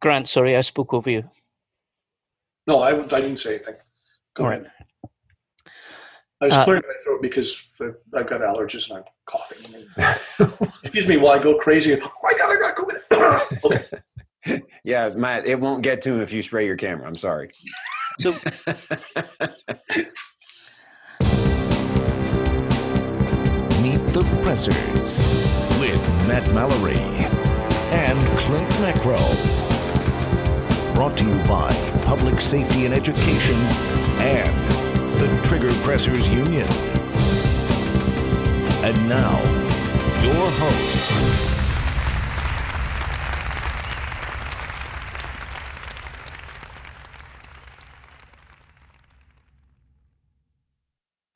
Grant, sorry, I spoke over you. No, I, I didn't say anything. Go All ahead. right. I was Uh, clearing my throat because I- I've got allergies and I'm coughing. Excuse me while I go crazy. Oh my God, I got COVID. okay. Yeah, Matt, it won't get to him if you spray your camera. I'm sorry. So, Meet the Pressers with Matt Mallory and Clint Macro. Brought to you by Public Safety and Education and the Trigger Pressers Union. And now, your hosts.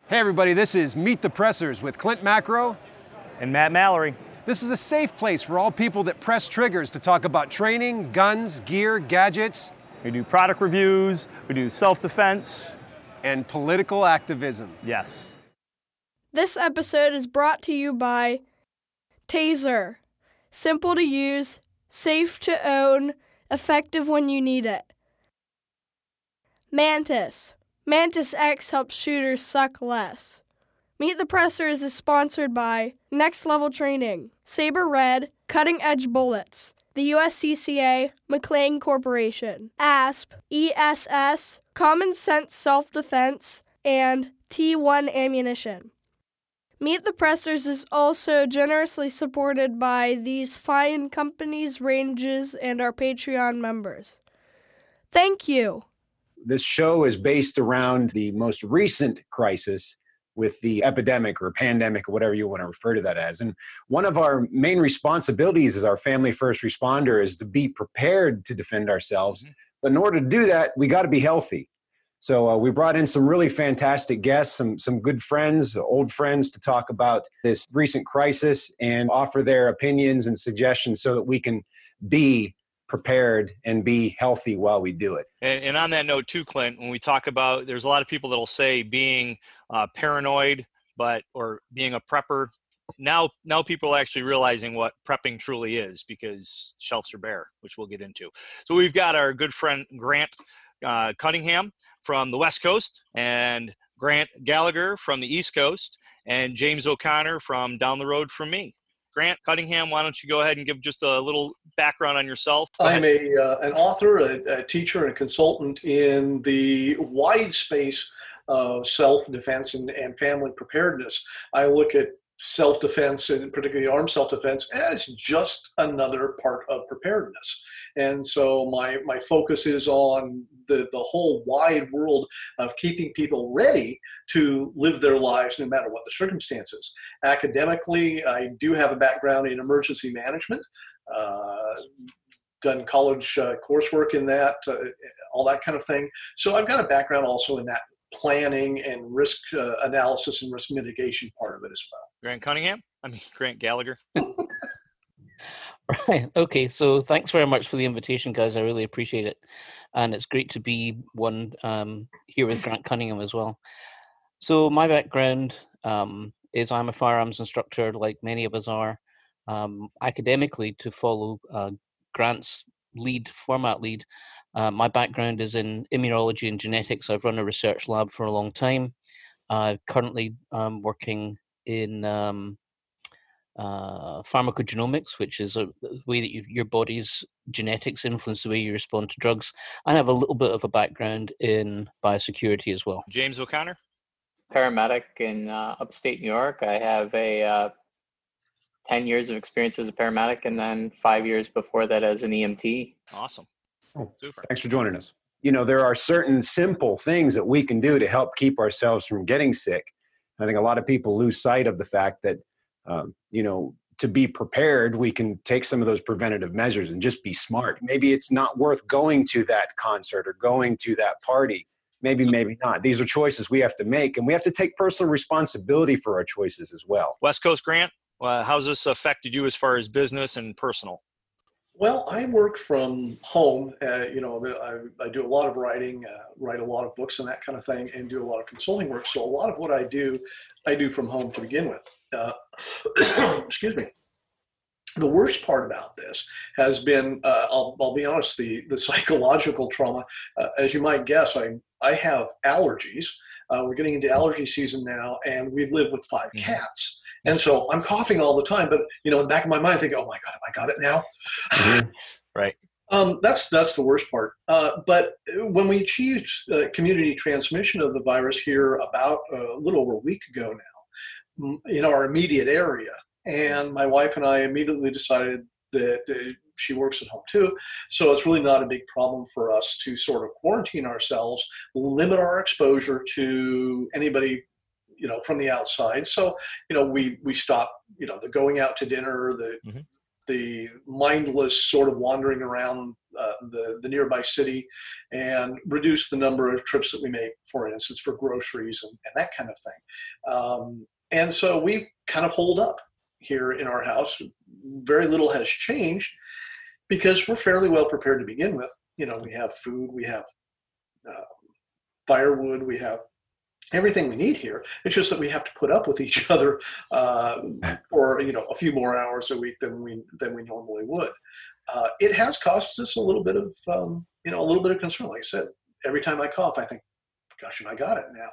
Hey, everybody, this is Meet the Pressers with Clint Macro. and Matt Mallory. This is a safe place for all people that press triggers to talk about training, guns, gear, gadgets, We do product reviews, we do self defense. and political activism. Yes. This episode is brought to you by Taser. Simple to use, safe to own, effective when you need it. Mantis. Mantis X helps shooters suck less. Meet the Pressers is sponsored by Next Level Training, SABRE Red, Cutting Edge Bullets, the USCCA, McLean Corporation, ASP, ESS, Common Sense Self Defense, and T1 Ammunition. Meet the Pressers is also generously supported by these fine companies, ranges, and our Patreon members. Thank you. this show is based around the most recent crisis with the epidemic or pandemic or whatever you want to refer to that as and one of our main responsibilities as our family first responder is to be prepared to defend ourselves but in order to do that we got to be healthy. So uh, we brought in some really fantastic guests some some good friends old friends to talk about this recent crisis and offer their opinions and suggestions so that we can be prepared and be healthy while we do it And, and on that note, too, Clint, when we talk about, there's a lot of people that'll say being uh, paranoid, but or being a prepper. Now, now people are actually realizing what prepping truly is because shelves are bare, which we'll get into. So we've got our good friend Grant uh, Cunningham from the West Coast, and Grant Gallagher from the East Coast, and James O'Connor from down the road from me. Grant Cunningham, why don't you go ahead and give just a little background on yourself? I'm a uh, an author, a, a teacher, and a consultant in the wide space of self defense and, and family preparedness. I look at self defense and particularly armed self defense as just another part of preparedness. And so my my focus is on the the whole wide world of keeping people ready to live their lives no matter what the circumstances. Academically, I do have a background in emergency management. Uh, done college uh, coursework in that, uh, all that kind of thing. So I've got a background also in that planning and risk uh, analysis and risk mitigation part of it as well. Grant Cunningham? I mean, Grant Gallagher. Right. Okay. So thanks very much for the invitation, guys. I really appreciate it, and it's great to be one um, here with Grant Cunningham as well. So my background um, is I'm a firearms instructor, like many of us are. Um, academically, to follow uh, Grant's lead format lead, uh, my background is in immunology and genetics. I've run a research lab for a long time. Uh, currently, um, working in um, uh, pharmacogenomics, which is a, the way that you, your body's genetics influence the way you respond to drugs. And I have a little bit of a background in biosecurity as well. James O'Connor? paramedic in uh, upstate New York. I have a uh, 10 years of experience as a paramedic and then five years before that as an EMT. Awesome. Oh, Super. Thanks for joining us. You know, there are certain simple things that we can do to help keep ourselves from getting sick. I think a lot of people lose sight of the fact that, um, you know, to be prepared, we can take some of those preventative measures and just be smart. Maybe it's not worth going to that concert or going to that party. Maybe, maybe not. These are choices we have to make, and we have to take personal responsibility for our choices as well. West Coast Grant, uh, how's this affected you as far as business and personal? Well, I work from home. Uh, you know, I, I do a lot of writing, uh, write a lot of books and that kind of thing, and do a lot of consulting work. So a lot of what I do, I do from home to begin with. Uh, excuse me. the worst part about this has been, uh, I'll, I'll, be honest, the, the psychological trauma. Uh, as you might guess, I, I have allergies. Uh, we're getting into allergy season now, and we live with 5 mm-hmm. cats. And so I'm coughing all the time, but you know, in the back of my mind, I think, "Oh my God, have I got it now?" Mm-hmm. right. Um, that's that's the worst part. Uh, but when we achieved uh, community transmission of the virus here about uh, a little over a week ago now, in our immediate area, and my wife and I immediately decided that uh, she works at home too, so it's really not a big problem for us to sort of quarantine ourselves, limit our exposure to anybody you know from the outside. So you know we we stop you know the going out to dinner the mm-hmm. the mindless sort of wandering around uh, the, the nearby city and reduce the number of trips that we make, for instance, for groceries and, and that kind of thing. Um, and so we kind of hold up here in our house. Very little has changed because we're fairly well prepared to begin with. You know, we have food, we have uh, firewood, we have everything we need here. It's just that we have to put up with each other uh, for you know a few more hours a week than we than we normally would. Uh, it has cost us a little bit of um, you know a little bit of concern. Like I said, every time I cough, I think, "Gosh, and I got it now."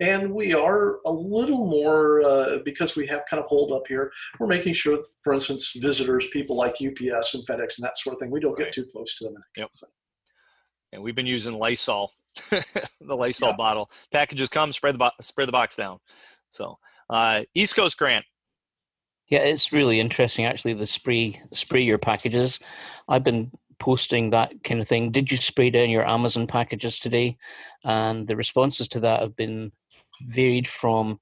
And we are a little more uh, because we have kind of hold up here. We're making sure, for instance, visitors, people like UPS and FedEx and that sort of thing, we don't get too close to them. Yep. And we've been using Lysol the Lysol yeah. bottle. Packages come, spray the bo- spray the box down. So uh, East Coast Grant. Yeah, it's really interesting actually. The spray spray your packages. I've been posting that kind of thing. Did you spray down your Amazon packages today? And the responses to that have been varied from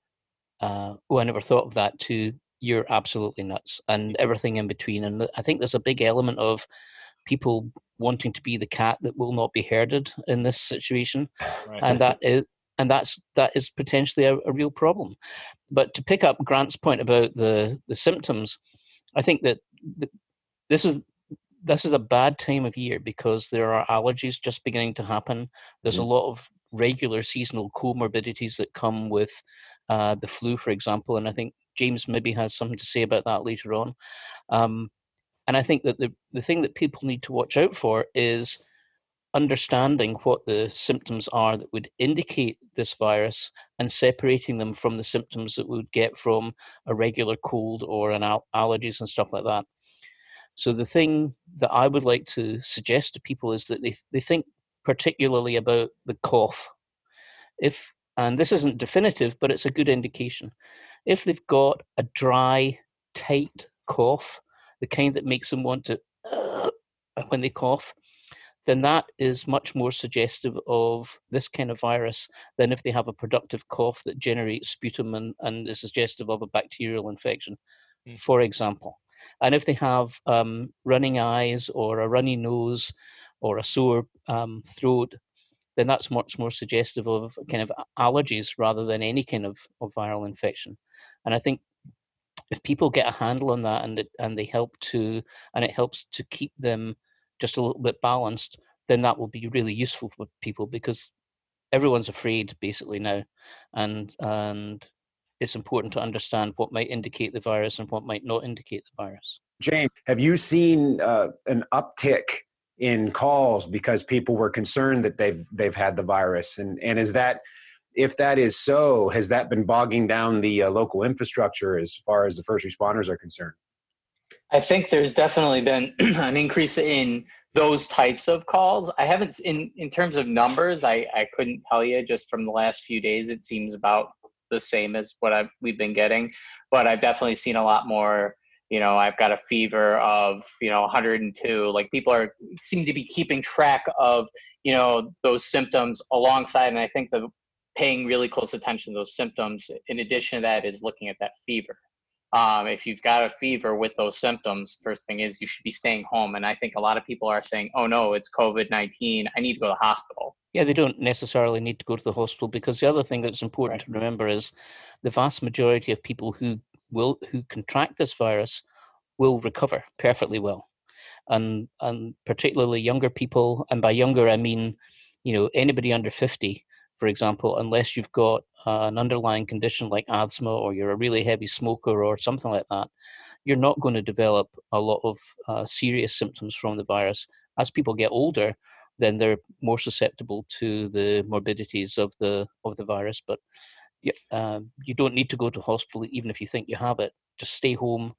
uh, "Oh, I never thought of that" to "You're absolutely nuts," and everything in between. And I think there's a big element of people wanting to be the cat that will not be herded in this situation, right. and that is and that's that is potentially a, a, real problem. But to pick up Grant's point about the the symptoms, I think that the, this is this is a bad time of year because there are allergies just beginning to happen. There's mm. a lot of regular seasonal comorbidities that come with uh, the flu, for example, and I think James maybe has something to say about that later on. Um, and I think that the, the thing that people need to watch out for is understanding what the symptoms are that would indicate this virus and separating them from the symptoms that we would get from a regular cold or an al- allergies and stuff like that. So the thing that I would like to suggest to people is that they, they think particularly about the cough. If and this isn't definitive, but it's a good indication. If they've got a dry, tight cough, the kind that makes them want to uh, when they cough, then that is much more suggestive of this kind of virus than if they have a productive cough that generates sputum and, and is suggestive of a bacterial infection, mm. for example. And if they have um, running eyes or a runny nose or a sore um, throat, then that's much more suggestive of kind of allergies rather than any kind of, of viral infection. And I think if people get a handle on that and it, and they help to and it helps to keep them just a little bit balanced, then that will be really useful for people because everyone's afraid basically now, and and it's important to understand what might indicate the virus and what might not indicate the virus. James, have you seen uh, an uptick in calls because people were concerned that they've they've had the virus, and and is that if that is so, has that been bogging down the uh, local infrastructure as far as the first responders are concerned? I think there's definitely been an increase in those types of calls. I haven't in in terms of numbers. I I couldn't tell you just from the last few days. It seems about the same as what I've we've been getting, but I've definitely seen a lot more. You know, I've got a fever of you know 102. Like people are seem to be keeping track of you know those symptoms alongside, and I think the paying really close attention to those symptoms. In addition to that, is looking at that fever. Um, if you've got a fever with those symptoms, first thing is you should be staying home. And I think a lot of people are saying, "Oh no, it's COVID nineteen. I need to go to the hospital." Yeah, they don't necessarily need to go to the hospital because the other thing that's important right. to remember is the vast majority of people who will who contract this virus will recover perfectly well, and and particularly younger people, and by younger I mean, you know, anybody under fifty for example, unless you've got uh, an underlying condition like asthma or you're a really heavy smoker or something like that, you're not going to develop a lot of uh, serious symptoms from the virus. As people get older, then they're more susceptible to the morbidities of the of the virus. But you, uh, you don't need to go to hospital even if you think you have it. Just stay home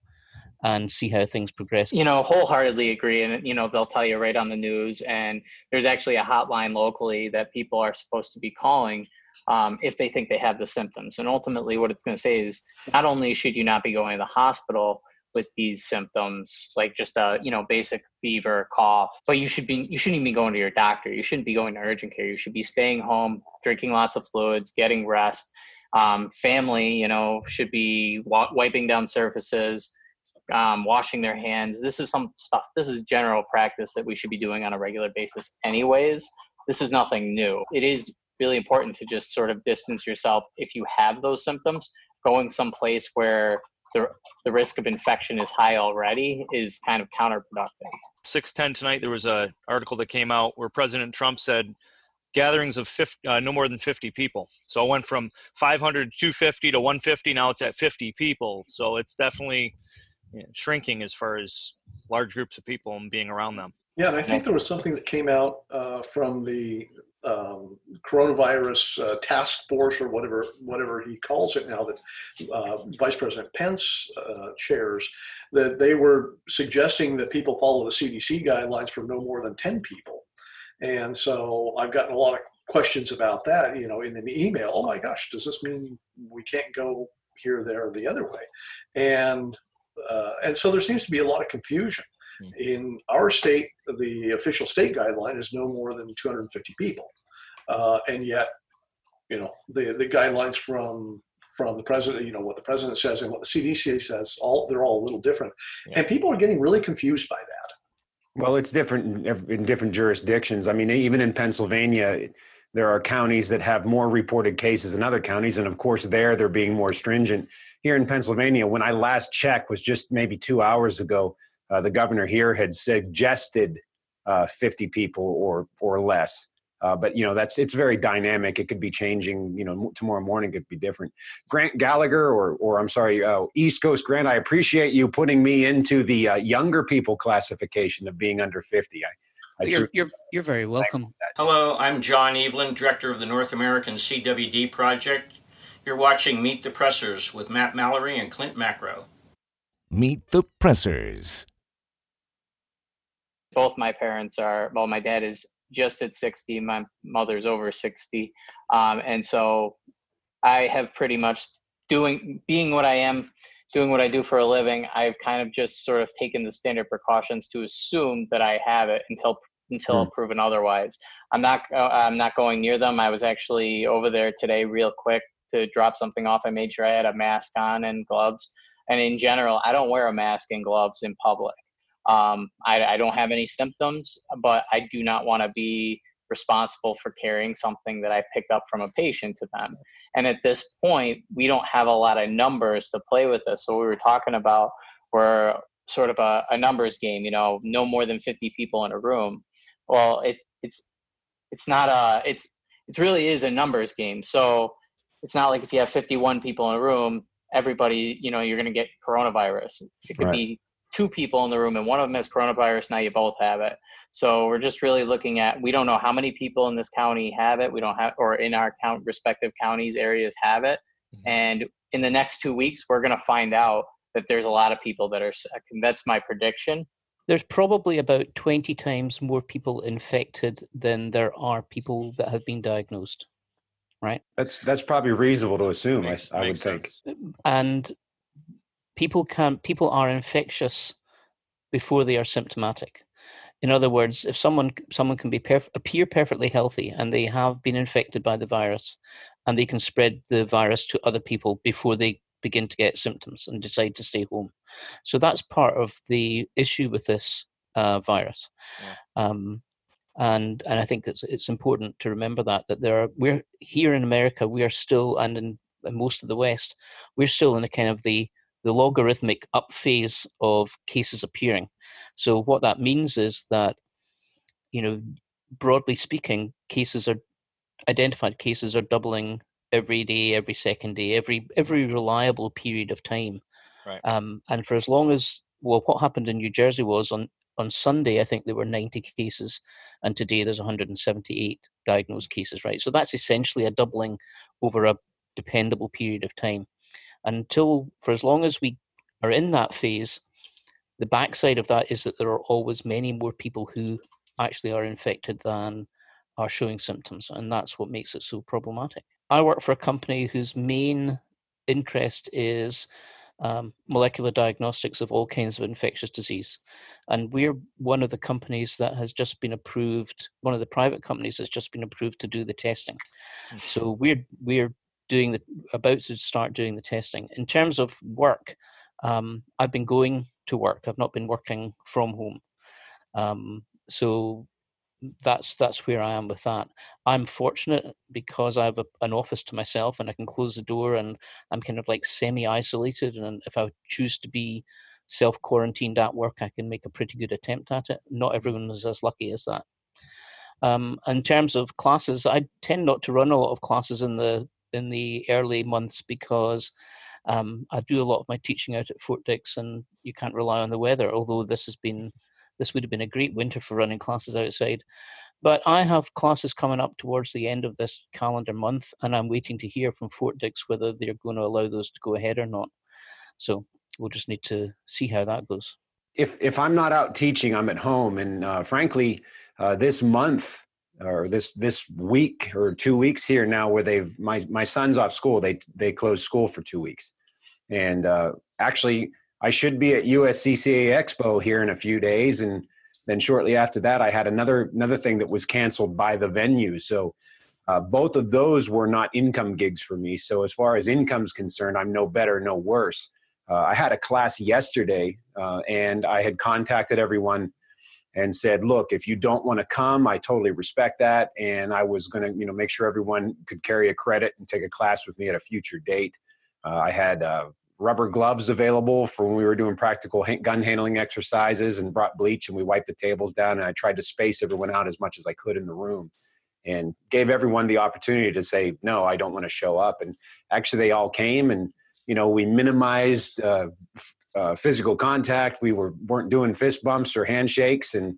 and see how things progress. You know, wholeheartedly agree. And, you know, they'll tell you right on the news. And there's actually a hotline locally that people are supposed to be calling um, if they think they have the symptoms. And ultimately, what it's going to say is not only should you not be going to the hospital with these symptoms, like just a you know basic fever, cough, but you should be you shouldn't even be going to your doctor. You shouldn't be going to urgent care. You should be staying home, drinking lots of fluids, getting rest. Um, family, you know, should be wa- wiping down surfaces, um, washing their hands. This is some stuff. This is general practice that we should be doing on a regular basis, anyways. This is nothing new. It is really important to just sort of distance yourself if you have those symptoms. Going someplace where the, the risk of infection is high already is kind of counterproductive. 610 tonight, there was a article that came out where President Trump said gatherings of 50, uh, no more than 50 people. So it went from 500 to 250 to 150. Now it's at 50 people. So it's definitely you know, shrinking as far as large groups of people and being around them. Yeah, and I think there was something that came out uh, from the um, coronavirus uh, task force or whatever whatever he calls it now that uh, Vice President Pence uh, chairs that they were suggesting that people follow the CDC guidelines for no more than 10 people. And so I've gotten a lot of questions about that, you know, in the email. Oh my gosh, does this mean we can't go here, there, or the other way? And uh, and so there seems to be a lot of confusion. In our state, the official state guideline is no more than 250 people, uh, and yet, you know, the the guidelines from from the president, you know, what the president says and what the CDC says, all they're all a little different, yeah. and people are getting really confused by that. Well, it's different in, in different jurisdictions. I mean, even in Pennsylvania, there are counties that have more reported cases than other counties, and of course, there they're being more stringent. Here in Pennsylvania, when I last checked, was just maybe two hours ago uh, the governor here had suggested uh, 50 people or or less. Uh, but you know that's it's very dynamic. It could be changing. You know, tomorrow morning could be different. Grant Gallagher, or or I'm sorry, uh, East Coast Grant. I appreciate you putting me into the uh, younger people classification of being under 50. I, I you're, you're, you're very welcome. Hello, I'm John Evelyn, director of the North American CWD Project. You're watching Meet the Pressers with Matt Mallory and Clint Macro. Meet the Pressers both my parents are well my dad is just at 60 my mother's over 60 um, and so i have pretty much doing being what i am doing what i do for a living i've kind of just sort of taken the standard precautions to assume that i have it until until mm. proven otherwise. I'm not uh, i'm not going near them. I was actually over there today real quick to drop something off. I made sure i had a mask on and gloves. And in general i don't wear a mask and gloves in public um, I, I don't have any symptoms, but I do not want to be responsible for carrying something that I picked up from a patient to them. And at this point, we don't have a lot of numbers to play with this. So we were talking about we're sort of a, a numbers game, you know, no more than 50 people in a room. Well, it, it's it's not a it's it really is a numbers game. So it's not like if you have 51 people in a room, everybody, you know, you're going to get coronavirus. It could right. be two people in the room and one of them has coronavirus now you both have it. So we're just really looking at we don't know how many people in this county have it. We don't have or in our count respective counties areas have it. Mm-hmm. and in the next two weeks we're going to find out that there's a lot of people that are sick and that's my prediction. There's probably about 20 times more people infected than there are people that have been diagnosed right? That's that's probably reasonable to assume makes, i, I would sense. think. and people can people are infectious before they are symptomatic. In other words, if someone someone can be perf- appear perfectly healthy and they have been infected by the virus, and they can spread the virus to other people before they begin to get symptoms and decide to stay home. So that's part of the issue with this uh, virus. Yeah. Um, and and I think it's it's important to remember that that there are we're here in America we are still and in, in most of the West we're still in a kind of the the logarithmic up phase of cases appearing. So what that means is that, you know, broadly speaking, cases are identified cases are doubling every day, every second day, every every reliable period of time. Right. Um, and for as long as well, what happened in New Jersey was on on Sunday, I think there were 90 cases, and today there's 178 diagnosed cases. Right. So that's essentially a doubling over a dependable period of time. Until for as long as we are in that phase, the backside of that is that there are always many more people who actually are infected than are showing symptoms, and that's what makes it so problematic. I work for a company whose main interest is um, molecular diagnostics of all kinds of infectious disease. And we're one of the companies that has just been approved, one of the private companies that's just been approved to do the testing. So we're we're doing the about to start doing the testing. In terms of work, um, I've been going to work. I've not been working from home. Um, so that's that's where I am with that. I'm fortunate because I have a, an office to myself and I can close the door and I'm kind of like semi isolated. And if I choose to be self quarantined at work, I can make a pretty good attempt at it. Not everyone is as lucky as that. Um, in terms of classes, I tend not to run a lot of classes in the in the early months because um, I do a lot of my teaching out at Fort Dix, and you can't rely on the weather. Although this has been this would have been a great winter for running classes outside. But I have classes coming up towards the end of this calendar month, and I'm waiting to hear from Fort Dix whether they're going to allow those to go ahead or not. So we'll just need to see how that goes. If if I'm not out teaching, I'm at home, and uh, frankly, uh, this month or this this week or two weeks here now, where they've my my son's off school, they they closed school for two weeks, and uh, actually I should be at USCCA Expo here in a few days, and then shortly after that, I had another another thing that was canceled by the venue. So uh, both of those were not income gigs for me. So as far as income's concerned, I'm no better, no worse. Uh, I had a class yesterday, uh, and I had contacted everyone and said, "Look, if you don't want to come, I totally respect that, and I was going to, you know, make sure everyone could carry a credit and take a class with me at a future date." Uh, I had uh, rubber gloves available for when we were doing practical gun handling exercises and brought bleach and we wiped the tables down and I tried to space everyone out as much as I could in the room and gave everyone the opportunity to say no I don't want to show up and actually they all came and you know we minimized uh, uh, physical contact we were weren't doing fist bumps or handshakes and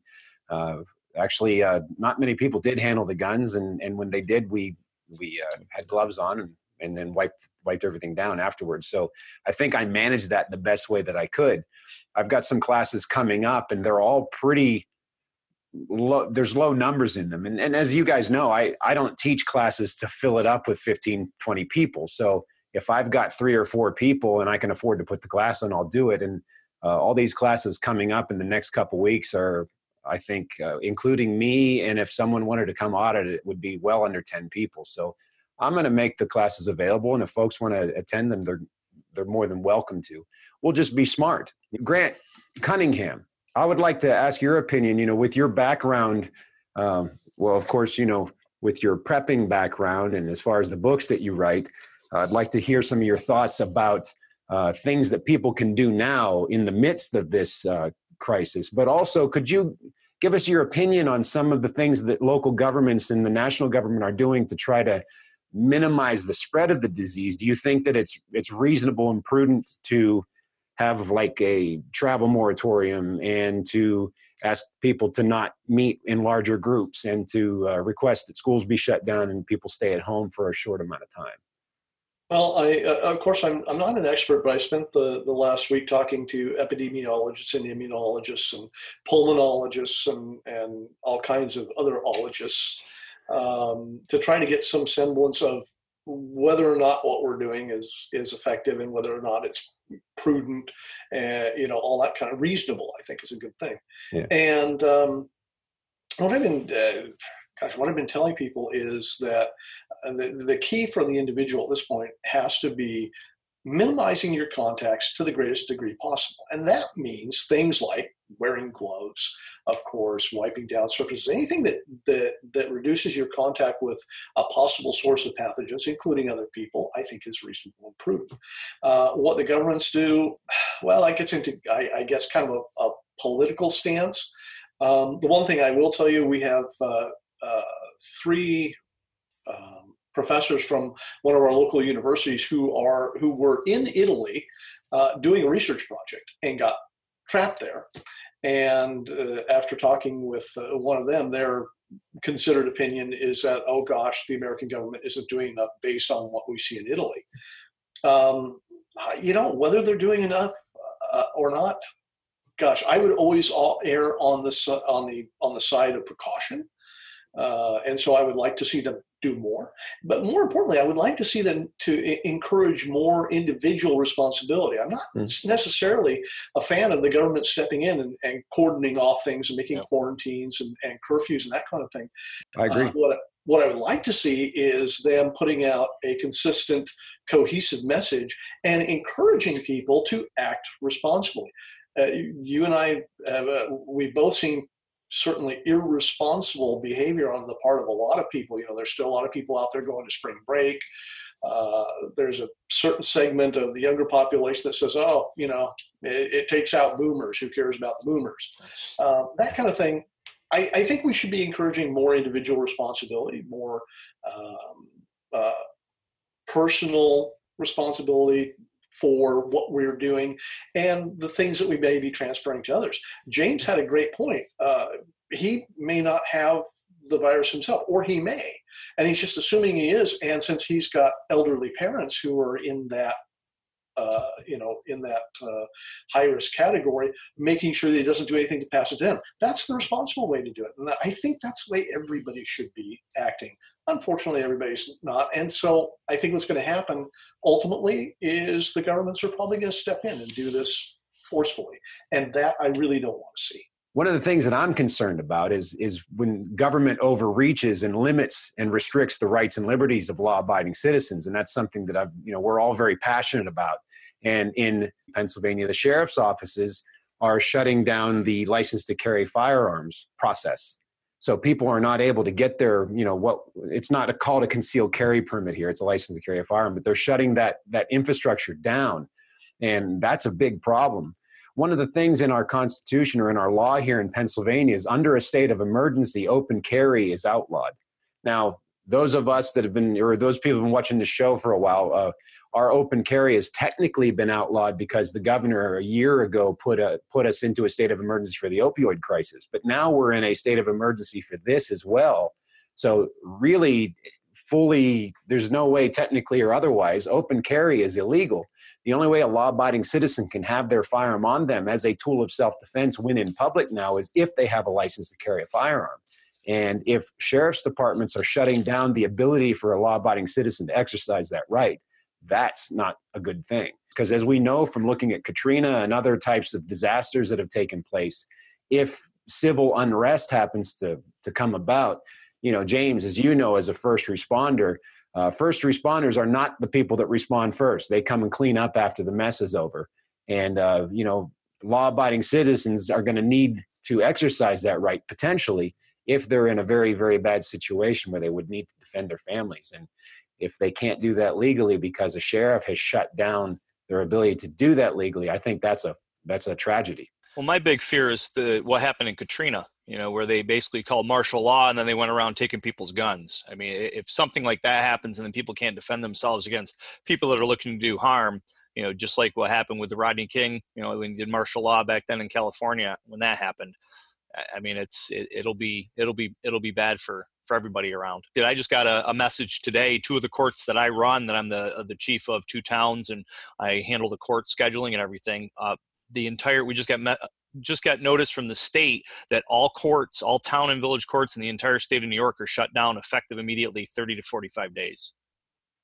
uh, actually uh, not many people did handle the guns and and when they did we we uh, had gloves on and and then wiped wiped everything down afterwards. So I think I managed that the best way that I could. I've got some classes coming up, and they're all pretty. Low, there's low numbers in them and, and as you guys know I, I don't teach classes to fill it up with 15 20 people so if i've got three or four people and i can afford to put the class on i'll do it and uh, all these classes coming up in the next couple weeks are i think uh, including me and if someone wanted to come audit it would be well under 10 people so I'm going to make the classes available, and if folks want to attend them, they're they're more than welcome to. We'll just be smart. Grant Cunningham, I would like to ask your opinion. You know, with your background, um, well, of course, you know, with your prepping background, and as far as the books that you write, I'd like to hear some of your thoughts about uh, things that people can do now in the midst of this uh, crisis. But also, could you give us your opinion on some of the things that local governments and the national government are doing to try to minimize the spread of the disease, do you think that it's it's reasonable and prudent to have like a travel moratorium and to ask people to not meet in larger groups and to uh, request that schools be shut down and people stay at home for a short amount of time? Well, I, uh, of course, I'm, I'm not an expert, but I spent the, the last week talking to epidemiologists and immunologists and pulmonologists and, and all kinds of other ologists um, to try to get some semblance of whether or not what we're doing is is effective and whether or not it's prudent and you know all that kind of reasonable i think is a good thing yeah. and um, what i've been uh, gosh what i've been telling people is that uh, the, the key for the individual at this point has to be minimizing your contacts to the greatest degree possible and that means things like wearing gloves of course, wiping down surfaces, anything that, that, that reduces your contact with a possible source of pathogens, including other people, I think is reasonable and prudent. Uh, what the governments do, well, that gets into, I, I guess, kind of a, a political stance. Um, the one thing I will tell you, we have uh, uh, three um, professors from one of our local universities who are who were in Italy uh, doing a research project and got trapped there. And uh, after talking with uh, one of them, their considered opinion is that, oh gosh, the American government isn't doing enough based on what we see in Italy. Um, you know, whether they're doing enough uh, or not, gosh, I would always err on the on the on the side of precaution, uh, and so I would like to see them do more. But more importantly, I would like to see them to encourage more individual responsibility. I'm not mm. necessarily a fan of the government stepping in and, and cordoning off things and making yeah. quarantines and, and, curfews and that kind of thing. I agree. Uh, what, what I would like to see is them putting out a consistent, cohesive message and encouraging people to act responsibly. Uh, you and I, have, uh, we've both seen certainly irresponsible behavior on the part of a lot of people. You know, there's still a lot of people out there going to spring break. Uh, there's a certain segment of the younger population that says, "Oh, you know, it, it takes out boomers. Who cares about the boomers?" Uh, that kind of thing. I, I, think we should be encouraging more individual responsibility, more um, uh, personal responsibility for what we're doing and the things that we may be transferring to others. James had a great point. Uh, he may not have the virus himself, or he may, and he's just assuming he is. And since he's got elderly parents who are in that uh, you know, in that uh, high risk category, making sure that he doesn't do anything to pass it in. That's the responsible way to do it. And I think that's the way everybody should be acting. Unfortunately, everybody's not. And so I think what's going to happen ultimately is the governments are probably going to step in and do this forcefully. And that I really don't want to see. One of the things that I'm concerned about is, is when government overreaches and limits and restricts the rights and liberties of law-abiding citizens, and that's something that I've, you know, we're all very passionate about. And in Pennsylvania, the sheriff's offices are shutting down the license to carry firearms process so people are not able to get their, you know, what it's not a call to conceal carry permit here. It's a license to carry a firearm, but they're shutting that that infrastructure down. And that's a big problem. One of the things in our constitution or in our law here in Pennsylvania is under a state of emergency, open carry is outlawed. Now, those of us that have been, or those people have been watching the show for a while, uh, our open carry has technically been outlawed because the governor a year ago put a put us into a state of emergency for the opioid crisis. But now we're in a state of emergency for this as well. So really, fully, there's no way technically or otherwise open carry is illegal. The only way a law-abiding citizen can have their firearm on them as a tool of self-defense when in public now is if they have a license to carry a firearm. And if sheriff's departments are shutting down the ability for a law abiding citizen to exercise that right, that's not a good thing. Because as we know from looking at Katrina and other types of disasters that have taken place, if civil unrest happens to, to come about, you know, James, as you know, as a first responder, uh, first responders are not the people that respond first. They come and clean up after the mess is over. And, uh, you know, law abiding citizens are going to need to exercise that right potentially if they're in a very, very bad situation where they would need to defend their families. And if they can't do that legally because a sheriff has shut down their ability to do that legally, I think that's a that's a tragedy. Well, my big fear is the what happened in Katrina. You know, where they basically called martial law and then they went around taking people's guns. I mean, if something like that happens and then people can't defend themselves against people that are looking to do harm, you know, just like what happened with the Rodney King, you know, when he did martial law back then in California when that happened. I mean, it's it, will be it'll be it'll be bad for for everybody around. Did I just got a, a, message today? Two of the courts that I run, that I'm the the chief of two towns, and I handle the court scheduling and everything. Uh, the entire we just got met, just got notice from the state that all courts, all town and village courts in the entire state of New York are shut down effective immediately, 30 to 45 days.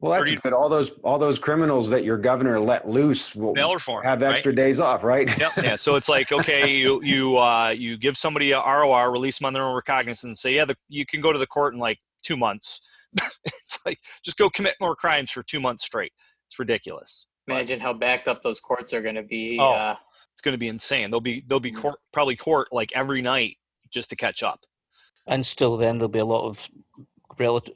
Well, that's good. All those all those criminals that your governor let loose will reform, have extra right? days off, right? Yep. yeah. So it's like okay, you you uh, you give somebody a ROR, release them on their own recognizance, and say, yeah, the, you can go to the court in like two months. it's like just go commit more crimes for two months straight. It's ridiculous. Imagine how backed up those courts are going to be. Oh, uh, it's going to be insane. They'll be they'll be mm. court probably court like every night just to catch up. And still, then there'll be a lot of relative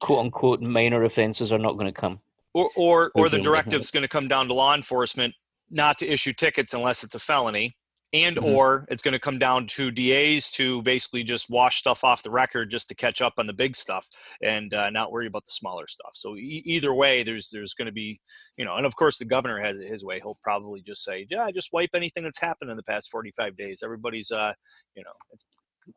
quote unquote minor offenses are not going to come. Or or, or the directive's going to come down to law enforcement not to issue tickets unless it's a felony, and Mhm. or it's going to come down to DAs to basically just wash stuff off the record just to catch up on the big stuff and uh, not worry about the smaller stuff. So e- either way, there's there's going to be you know, and of course the governor has it his way. He'll probably just say, yeah, just wipe anything that's happened in the past 45 days. Everybody's uh, you know, it's,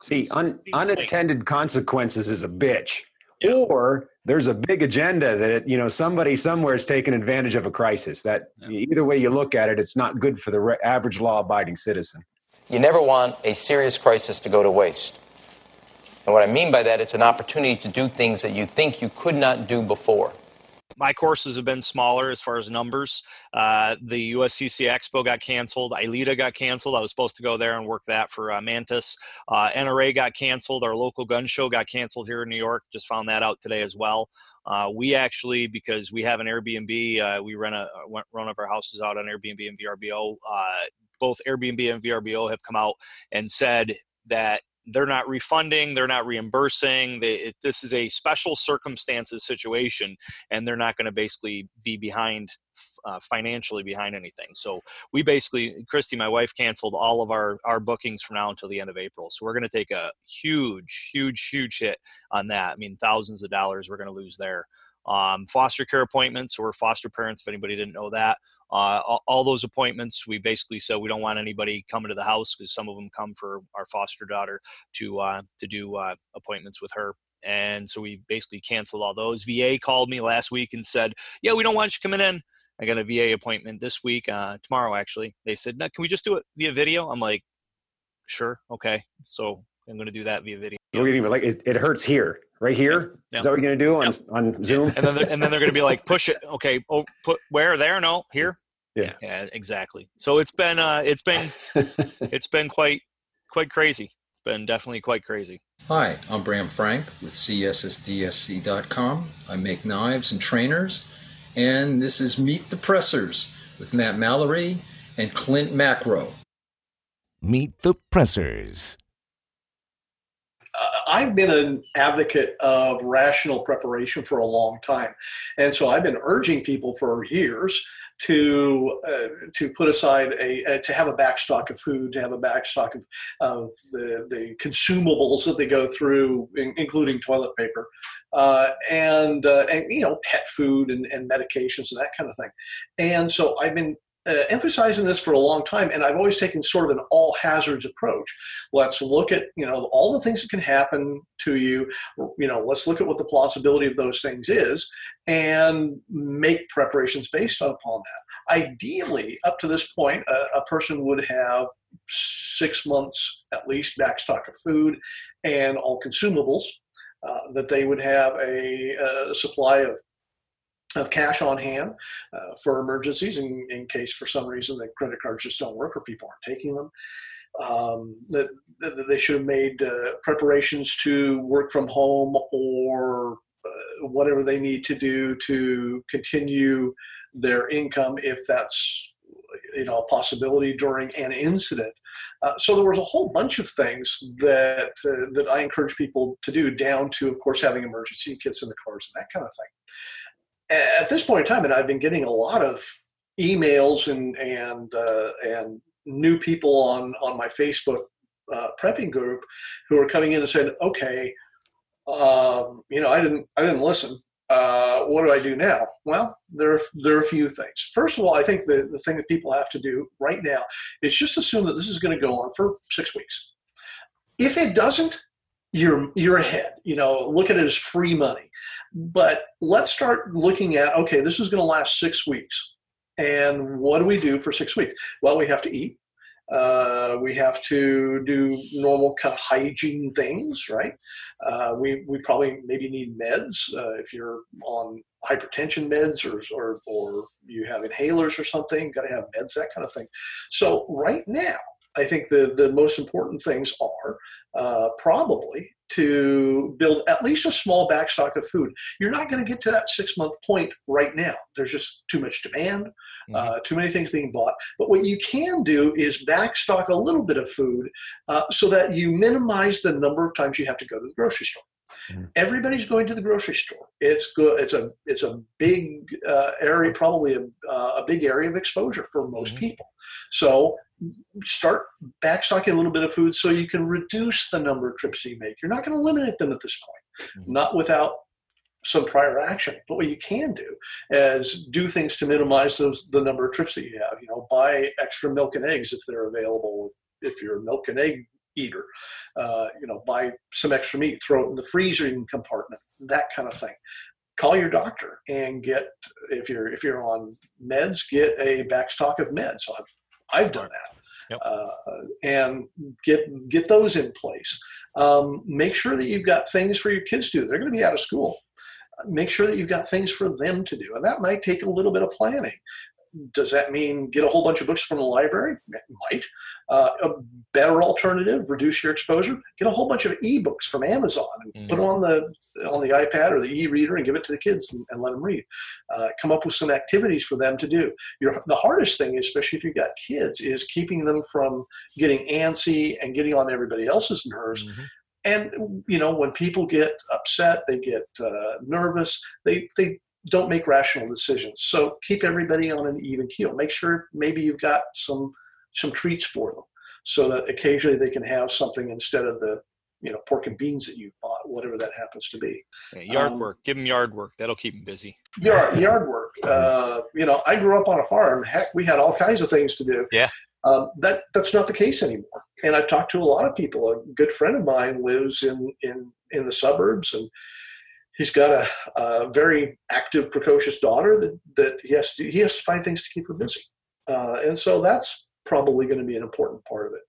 See, it's- un, it's like- unintended consequences is a bitch. Or there's a big agenda that you know somebody somewhere is taking advantage of a crisis. That either way you look at it, it's not good for the re- average law-abiding citizen. You never want a serious crisis to go to waste. And what I mean by that, it's an opportunity to do things that you think you could not do before. My courses have been smaller as far as numbers. Uh, the USCC Expo got canceled. ILEETA got canceled. I was supposed to go there and work that for uh, Mantis. Uh, NRA got canceled. Our local gun show got canceled here in New York. Just found that out today as well. Uh, we actually, because we have an Airbnb, uh, we rent a run one of our houses out on Airbnb and VRBO. Uh, both Airbnb and VRBO have come out and said that they're not refunding, they're not reimbursing. They, it, this is a special circumstances situation, and they're not going to basically be behind uh, financially behind anything. So we basically, Christy, my wife, canceled all of our our bookings from now until the end of April. So we're going to take a huge, huge, huge hit on that. I mean, thousands of dollars we're going to lose there. Um, foster care appointments or foster parents, if anybody didn't know that, uh, all, all those appointments, we basically said we don't want anybody coming to the house because some of them come for our foster daughter to uh, to do uh, appointments with her. And so we basically canceled all those. VA called me last week and said, "Yeah, we don't want you coming in." I got a VA appointment this week, uh, tomorrow actually. They said, "No, can we just do it via video?" I'm like, "Sure, okay." So I'm going to do that via video. We're gonna be like it, it hurts here, right here. Yeah. Is that what you're gonna do on on Zoom? and then they're, and then they're going to be like, "Push it, okay? Oh, put where? There? No, here." Yeah. Yeah, exactly. So it's been uh, it's been it's been quite quite crazy. It's been definitely quite crazy. Hi, I'm Bram Frank with CSSDSC.com. I make knives and trainers, and this is Meet the Pressers with Matt Mallory and Clint Macro. Meet the Pressers. uh, I've been an advocate of rational preparation for a long time, and so I've been urging people for years to uh, to put aside a uh, to have a backstock of food, to have a backstock of, of the the consumables that they go through, in, including toilet paper, uh, and uh, and you know pet food and, and medications and that kind of thing. And so I've been uh, emphasizing this for a long time, and I've always taken sort of an all hazards approach. Let's look at you know all the things that can happen to you. You know, let's look at what the plausibility of those things is, and make preparations based upon that. Ideally, up to this point, a, a person would have six months at least backstock of food and all consumables. Uh, that they would have a, a supply of of cash on hand uh, for emergencies in, in case for some reason the credit cards just don't work or people aren't taking them. Um, that, that they should have made uh, preparations to work from home or uh, whatever they need to do to continue their income if that's you know a possibility during an incident. Uh, so there was a whole bunch of things that uh, that I encourage people to do, down to of course having emergency kits in the cars and that kind of thing at this point in time, and I've been getting a lot of emails and and uh, and new people on on my Facebook uh, prepping group who are coming in and said, "Okay, um, you know, I didn't I didn't listen. Uh, what do I do now?" Well, there are, there are a few things. First of all, I think the the thing that people have to do right now is just assume that this is going to go on for six weeks. If it doesn't, you're you're ahead. You know, look at it as free money. But let's start looking at okay, this is going to last six weeks, and what do we do for six weeks? Well, we have to eat. Uh, we have to do normal kind of hygiene things, right? Uh, we we probably maybe need meds uh, if you're on hypertension meds or or or you have inhalers or something. Got to have meds, that kind of thing. So right now, I think the the most important things are uh, probably to build at least a small backstock of food. You're not going to get to that six month point right now. There's just too much demand, uh, too many things being bought. But what you can do is backstock a little bit of food uh, so that you minimize the number of times you have to go to the grocery store. Everybody's going to the grocery store. It's good. It's a it's a big uh, area, probably a, uh, a big area of exposure for most mm-hmm. people. So start backstocking a little bit of food so you can reduce the number of trips you make. You're not going to eliminate them at this point, mm-hmm. not without some prior action. But what you can do is do things to minimize those the number of trips that you have. You know, buy extra milk and eggs if they're available. If you're a milk and egg eater, uh, you know, buy some extra meat, throw it in the freezing compartment, that kind of thing. Call your doctor and get if you're if you're on meds, get a backstock of meds. So I've, I've done that. Yep. Uh, and get get those in place. Um, make sure that you've got things for your kids to do. They're going to be out of school make sure that you've got things for them to do. And that might take a little bit of planning. Does that mean get a whole bunch of books from the library? It might. Uh, a better alternative, reduce your exposure. Get a whole bunch of ebooks from Amazon and mm-hmm. put them on the on the iPad or the e-reader and give it to the kids and, and let them read. Uh, come up with some activities for them to do. Your, the hardest thing, especially if you've got kids, is keeping them from getting antsy and getting on everybody else's nerves. Mm-hmm and you know when people get upset they get uh, nervous they they don't make rational decisions. So keep everybody on an even keel. Make sure maybe you've got some some treats for them so that occasionally they can have something instead of the you know pork and beans that you've bought whatever that happens to be. Yeah, yard um, work. Give them yard work. That'll keep them busy. Yard, yard work. Uh, you know i grew up on a farm. Heck we had all kinds of things to do. Yeah. Um, that that's not the case anymore. And I've talked to a lot of people. A good friend of mine lives in in in the suburbs, and he's got a, a very active, precocious daughter that that he has to he has to find things to keep her busy. Uh, and so that's probably going to be an important part of it.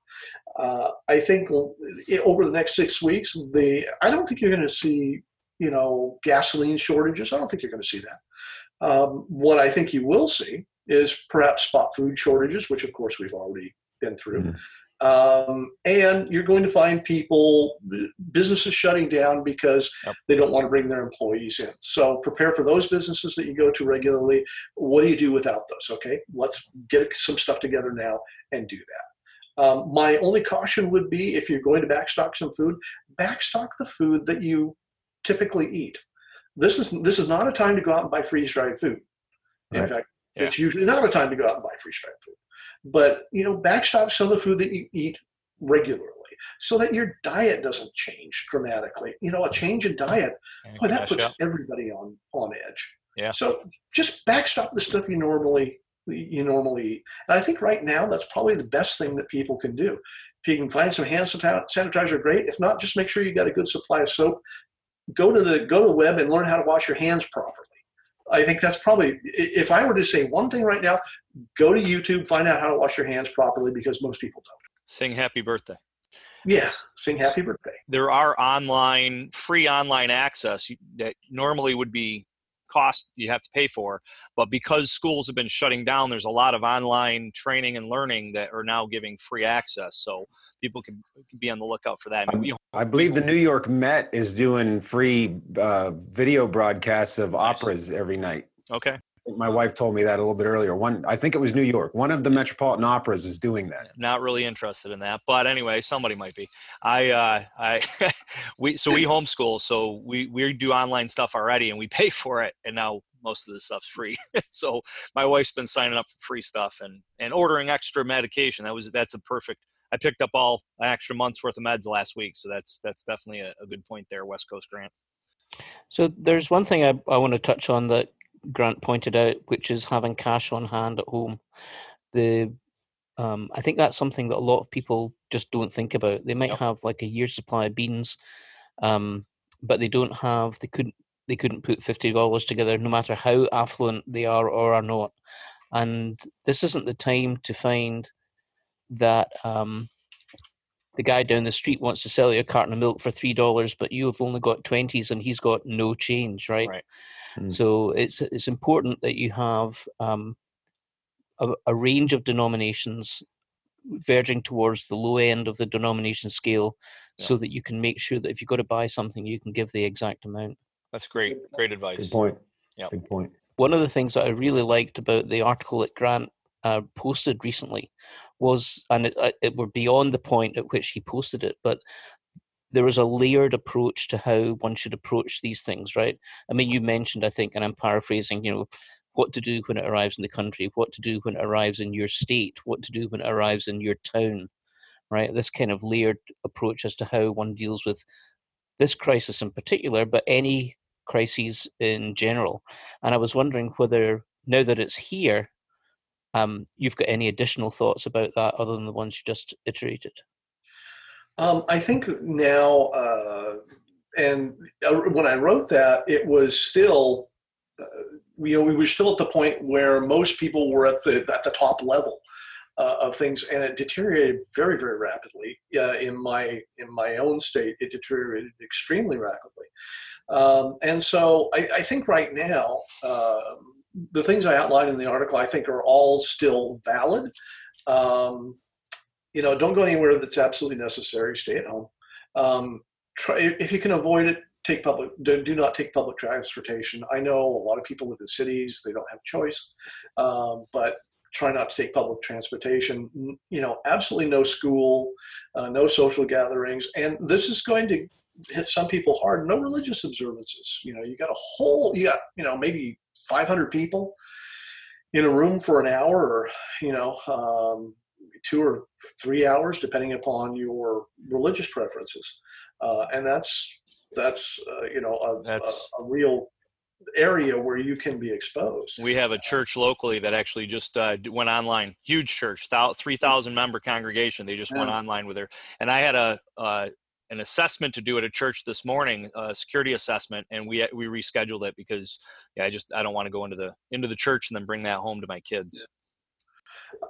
Uh, I think over the next six weeks, the I don't think you're going to see you know gasoline shortages. I don't think you're going to see that. Um, what I think you will see is perhaps spot food shortages, which of course we've already been through. Mm-hmm. Um, and you're going to find people, businesses shutting down because yep. they don't want to bring their employees in. So prepare for those businesses that you go to regularly. What do you do without those? Okay, let's get some stuff together now and do that. Um, my only caution would be if you're going to backstock some food, backstock the food that you typically eat. This is this is not a time to go out and buy freeze dried food. In fact, yeah. It's usually not a time to go out and buy freeze dried food. But you know, backstop some of the food that you eat regularly so that your diet doesn't change dramatically. You know, a change in diet, boy, that puts up. everybody on on edge. Yeah. So just backstop the stuff you normally you normally eat. And I think right now that's probably the best thing that people can do. If you can find some hand sanitizer, great. If not, just make sure you got a good supply of soap. Go to the go to the web and learn how to wash your hands properly. I think that's probably, if I were to say one thing right now, go to YouTube, find out how to wash your hands properly because most people don't. Sing happy birthday. Yes, sing happy birthday. There are online, free online access that normally would be cost you have to pay for. But because schools have been shutting down, there's a lot of online training and learning that are now giving free access. So people can, can be on the lookout for that. I, mean, I believe the New York Met is doing free uh, video broadcasts of operas every night. Okay my wife told me that a little bit earlier. One, I think it was New York. One of the Metropolitan Operas is doing that. Not really interested in that, but anyway, somebody might be. I, uh, I, we, so we homeschool, so we we do online stuff already, and we pay for it, and now most of the stuff's free. so my wife's been signing up for free stuff and and ordering extra medication. That was that's a perfect. I picked up all an extra month's worth of meds last week, so that's that's definitely a, a good point there, West Coast Grant. So there's one thing I, I want to touch on that Grant pointed out, which is having cash on hand at home. The um, I think that's something that a lot of people just don't think about. They might yep. have like a year's supply of beans, um, but they don't have. They couldn't. They couldn't put fifty dollars together, no matter how affluent they are or are not. And this isn't the time to find that um, the guy down the street wants to sell you a carton of milk for three dollars, but you have only got twenties and he's got no change, right? Right. Mm. So it's it's important that you have um, a, a, range of denominations verging towards the low end of the denomination scale, yeah. so that you can make sure that if you've got to buy something, you can give the exact amount. That's great. Great advice. Good point. Yeah. Good point. One of the things that I really liked about the article that Grant uh, posted recently was, and it, uh, it were beyond the point at which he posted it, but there is a layered approach to how one should approach these things, right? I mean, you mentioned, I think, and I'm paraphrasing, you know, what to do when it arrives in the country, what to do when it arrives in your state, what to do when it arrives in your town, right? This kind of layered approach as to how one deals with this crisis in particular, but any crises in general. And I was wondering whether now that it's here, um, you've got any additional thoughts about that other than the ones you just iterated? Um, I think now, uh, and uh, when I wrote that, it was still, uh, you know, we were still at the point where most people were at the at the top level uh, of things, and it deteriorated very, very rapidly. In my in my own state, it deteriorated extremely rapidly, um, and so I, I, think right now. Um, the things I outlined in the article, I think, are all still valid. Um, you know, don't go anywhere that's absolutely necessary. Stay at home. Um, try if you can avoid it. Take public. Do, do, not take public transportation. I know a lot of people live in cities; they don't have choice. Um, but try not to take public transportation. You know, absolutely no school, uh, no social gatherings, and this is going to hit some people hard. No religious observances. You know, you got a whole, you got you know maybe 500 people in a room for an hour, or you know, um, two or three hours, depending upon your religious preferences, uh, and that's that's uh, you know a, that's, a, a, real area where you can be exposed. We have a church locally that actually just uh, went online. Huge church, three thousand member congregation. They just yeah. went online with her, and I had a uh, an assessment to do at a church this morning, a security assessment, and we we rescheduled it because yeah, I just I don't want to go into the into the church and then bring that home to my kids. Yeah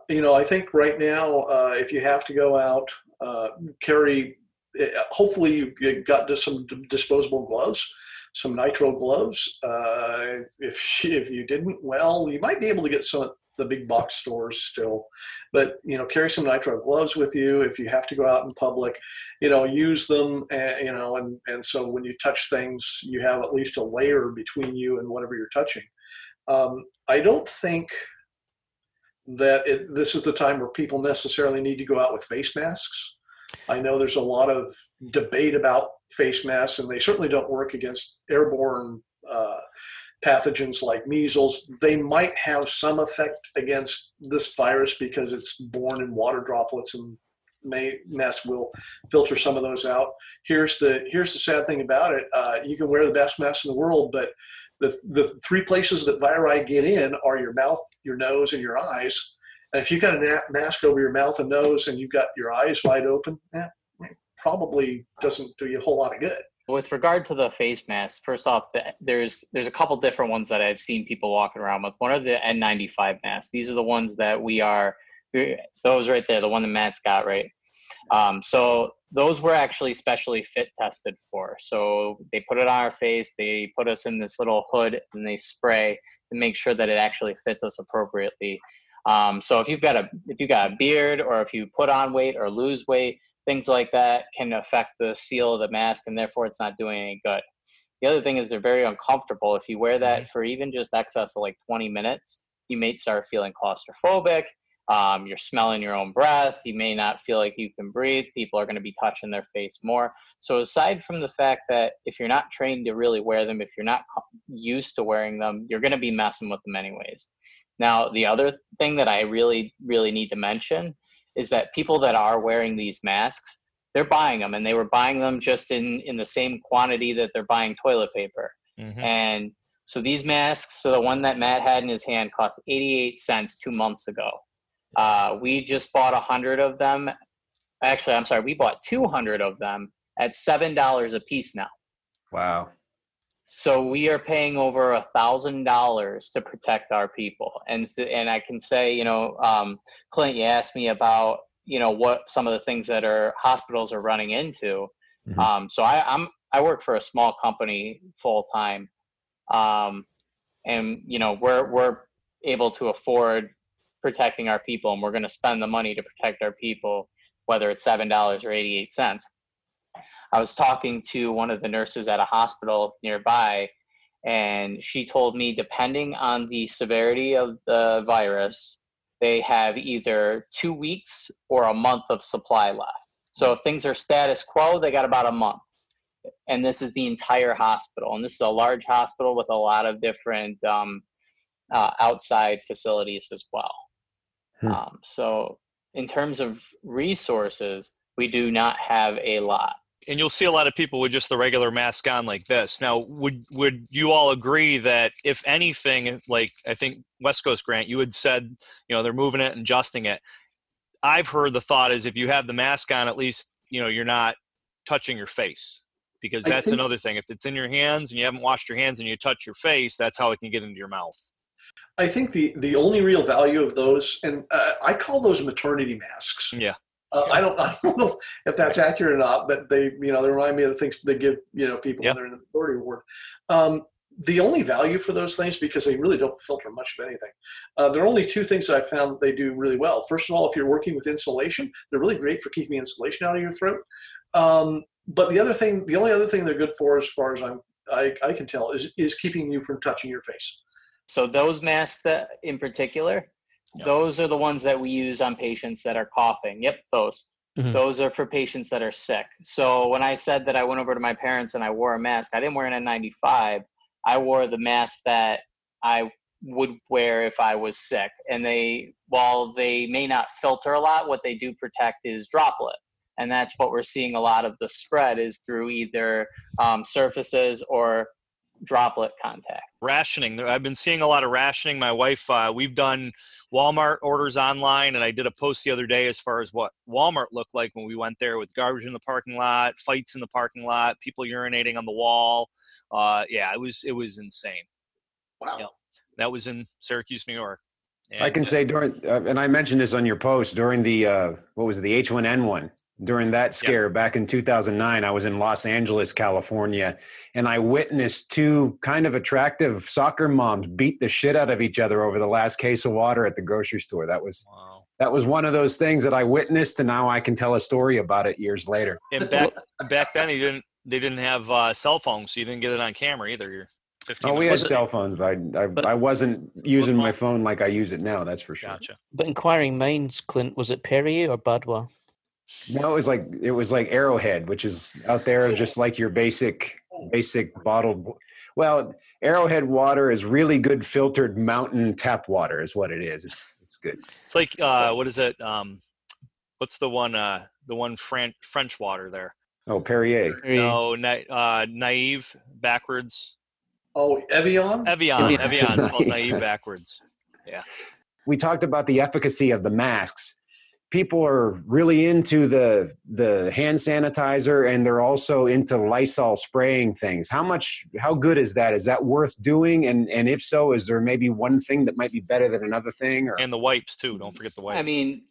you know, I think right now, uh, if you have to go out, uh, carry. Eh, hopefully, you got to some disposable gloves, some nitrile gloves. Uh, if if you didn't, well, you might be able to get some at the big box stores still. But you know, carry some nitrile gloves with you if you have to go out in public. You know, use them. Eh, you know, and and so when you touch things, you have at least a layer between you and whatever you're touching. Um, I don't think that it, this is the time where people necessarily need to go out with face masks. I know there's a lot of debate about face masks, and they certainly don't work against airborne uh, pathogens like measles. They might have some effect against this virus because it's born in water droplets, and may, masks will filter some of those out. Here's the here's the sad thing about it: uh, you can wear the best mask in the world, but the, the three places that viri get in are your mouth, your nose, and your eyes. And if you've got a mask over your mouth and nose and you've got your eyes wide open, that probably doesn't do you a whole lot of good. With regard to the face mask, first off, there's there's a couple different ones that I've seen people walking around with. One are the N95 masks. These are the ones that we are, those right there, the one that Matt's got, right? Um, so those were actually specially fit tested for. So they put it on our face, they put us in this little hood, and they spray to make sure that it actually fits us appropriately. Um, so if you've got a if you've got a beard or if you put on weight or lose weight, things like that can affect the seal of the mask, and therefore it's not doing any good. The other thing is they're very uncomfortable. If you wear that for even just excess of like 20 minutes, you may start feeling claustrophobic um, you're smelling your own breath. You may not feel like you can breathe. People are going to be touching their face more. So, aside from the fact that if you're not trained to really wear them, if you're not used to wearing them, you're going to be messing with them anyways. Now, the other thing that I really, really need to mention is that people that are wearing these masks, they're buying them and they were buying them just in, in the same quantity that they're buying toilet paper. Mm-hmm. And so these masks, so the one that Matt had in his hand cost 88 cents two months ago. Uh, we just bought a hundred of them. Actually, I'm sorry, we bought 200 of them at seven dollars a piece now. Wow. So we are paying over a thousand dollars to protect our people, and and I can say, you know, um, Clint, you asked me about you know what some of the things that our hospitals are running into. Mm-hmm. Um, so I, I'm I work for a small company full time, um, and you know we're we're able to afford protecting our people and we're going to spend the money to protect our people whether it's seven dollars or 88 cents i was talking to one of the nurses at a hospital nearby and she told me depending on the severity of the virus they have either two weeks or a month of supply left So if things are status quo, they got about a month. And this is the entire hospital. And this is a large hospital with a lot of different um, uh, outside facilities as well. Hmm. Um, so, in terms of resources, we do not have a lot. and you'll see a lot of people with just the regular mask on like this. Now, would would you all agree that if anything, like I think West Coast Grant, you had said, you know, they're moving it and adjusting it. I've heard the thought is if you have the mask on, at least you know you're not touching your face because that's think- another thing. If it's in your hands and you haven't washed your hands and you touch your face, that's how it can get into your mouth. I think the the only real value of those, and uh, I call those maternity masks. Yeah. Uh, I don't I don't know if that's accurate or not, but they you know they remind me of the things they give you know people Yeah. when they're in the majority ward. Um, the only value for those things because they really don't filter much of anything. Uh, there are only two things that I found that they do really well. First of all, if you're working with insulation, they're really great for keeping insulation out of your throat. Um, but the other thing, the only other thing they're good for, as far as I'm I, I can tell, is is keeping you from touching your face. So those masks that in particular, those are the ones that we use on patients that are coughing. Yep, those. Mhm. Those are for patients that are sick. So when I said that I went over to my parents and I wore a mask, I didn't wear an N95. I wore the mask that I would wear if I was sick. And they, while they may not filter a lot, what they do protect is droplet. And that's what we're seeing a lot of the spread is through either um, surfaces or droplet contact. rationing. I've been seeing a lot of rationing. My wife uh, we've done walmart orders online and i did a post the other day as far as what walmart looked like when we went there with garbage in the parking lot fights in the parking lot people urinating on the wall. Uh, yeah it was it was insane. Wow. That was in syracuse new york. I can say during, uh, and I mentioned this on your post during the uh, what was it, the H1N1 during that scare back in 2009. I was in Los Angeles, California, and I witnessed two kind of attractive soccer moms beat the shit out of each other over the last case of water at the grocery store. That was that was one of those things that I witnessed, and now I can tell a story about it years later. and back back then you didn't they didn't have uh, cell phones so you didn't get it on camera either you're 15 Oh, we had minutes- cell phones, but I, I, I wasn't using my phone like I use it now. That's for sure. Gotcha. But inquiring minds, Clint, was it Perrier or Badoit? No, it was like it was like Arrowhead, which is out there just like your basic basic bottled. Well, Arrowhead water is really good filtered mountain tap water, is what it is. It's it's good. It's like uh, what is it? Um, what's the one? Uh, the one French French water there? Oh, Perrier. No, na- uh, naive backwards. Oh, Evian. Evian. Evian. Evian spells naive backwards. Yeah. We talked about the efficacy of the masks. People are really into the the hand sanitizer, and they're also into Lysol spraying things. How much? How good is that? Is that worth doing? And and if so, is there maybe one thing that might be better than another thing? Or And the wipes too. Don't forget the wipes. I mean,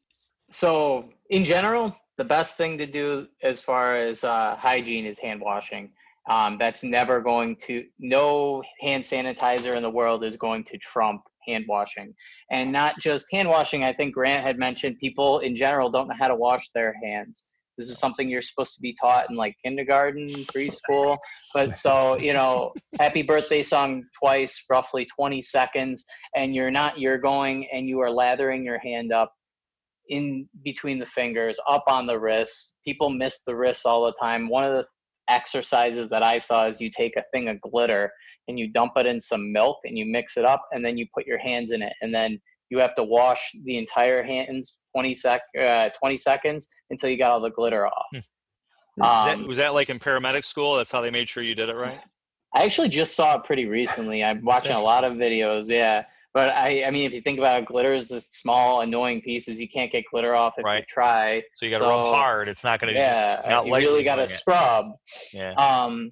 so in general, the best thing to do as far as uh, hygiene is hand washing. Um, that's never going to, no hand sanitizer in the world is going to trump hand washing. And not just hand washing, I think Grant had mentioned people in general don't know how to wash their hands. This is something you're supposed to be taught in like kindergarten, preschool. But so, you know, happy birthday song twice, roughly 20 seconds, and you're not, you're going and you are lathering your hand up in between the fingers, up on the wrists. People miss the wrists all the time. One of the exercises that I saw is you take a thing of glitter and you dump it in some milk and you mix it up and then you put your hands in it and then you have to wash the entire hands 20 sec uh, 20 seconds until you got all the glitter off. Was that- Um, was that like in paramedic school? That's how they made sure you did it right. I actually just saw it pretty recently. I'm watching a lot of videos, yeah. But I, I mean, if you think about it, glitter is this small, annoying pieces. You can't get glitter off if you try. So you got to rub hard. It's not going to Yeah, just not you really got to scrub. Yeah. Um,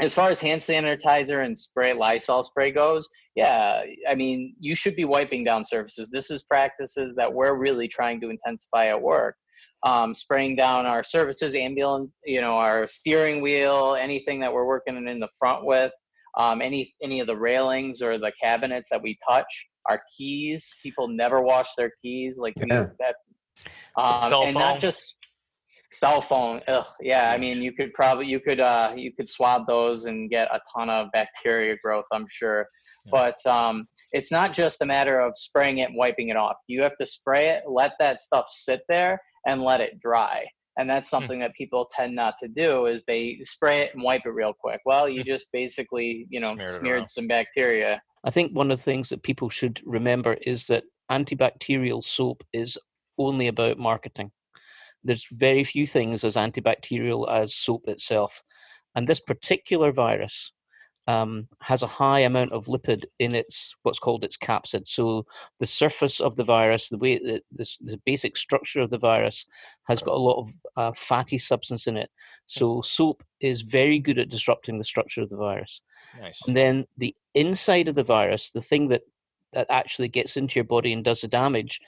as far as hand sanitizer and spray, Lysol spray goes, yeah, I mean, you should be wiping down surfaces. This is practices that we're really trying to intensify at work. Um, spraying down our surfaces, ambulance, you know, our steering wheel, anything that we're working in the front with, um, any any of the railings or the cabinets that we touch, our keys. People never wash their keys, like we, Yeah. that. Um, Cell and phone. not just cell phone ugh, yeah i mean you could probably you could uh you could swab those and get a ton of bacteria growth i'm sure but um it's not just a matter of spraying it and wiping it off you have to spray it let that stuff sit there and let it dry and that's Hmm. something that people tend not to do is they spray it and wipe it real quick well you just basically you know Smeared smeared some bacteria I think one of the things that people should remember is that antibacterial soap is only about marketing. There's very few things as antibacterial as soap itself. And this particular virus um, has a high amount of lipid in its what's called its capsid. So the surface of the virus, the way that this, the basic structure of the virus has got a lot of uh, fatty substance in it. So soap is very good at disrupting the structure of the virus. Nice. And then the inside of the virus, the thing that, that actually gets into your body and does the damage,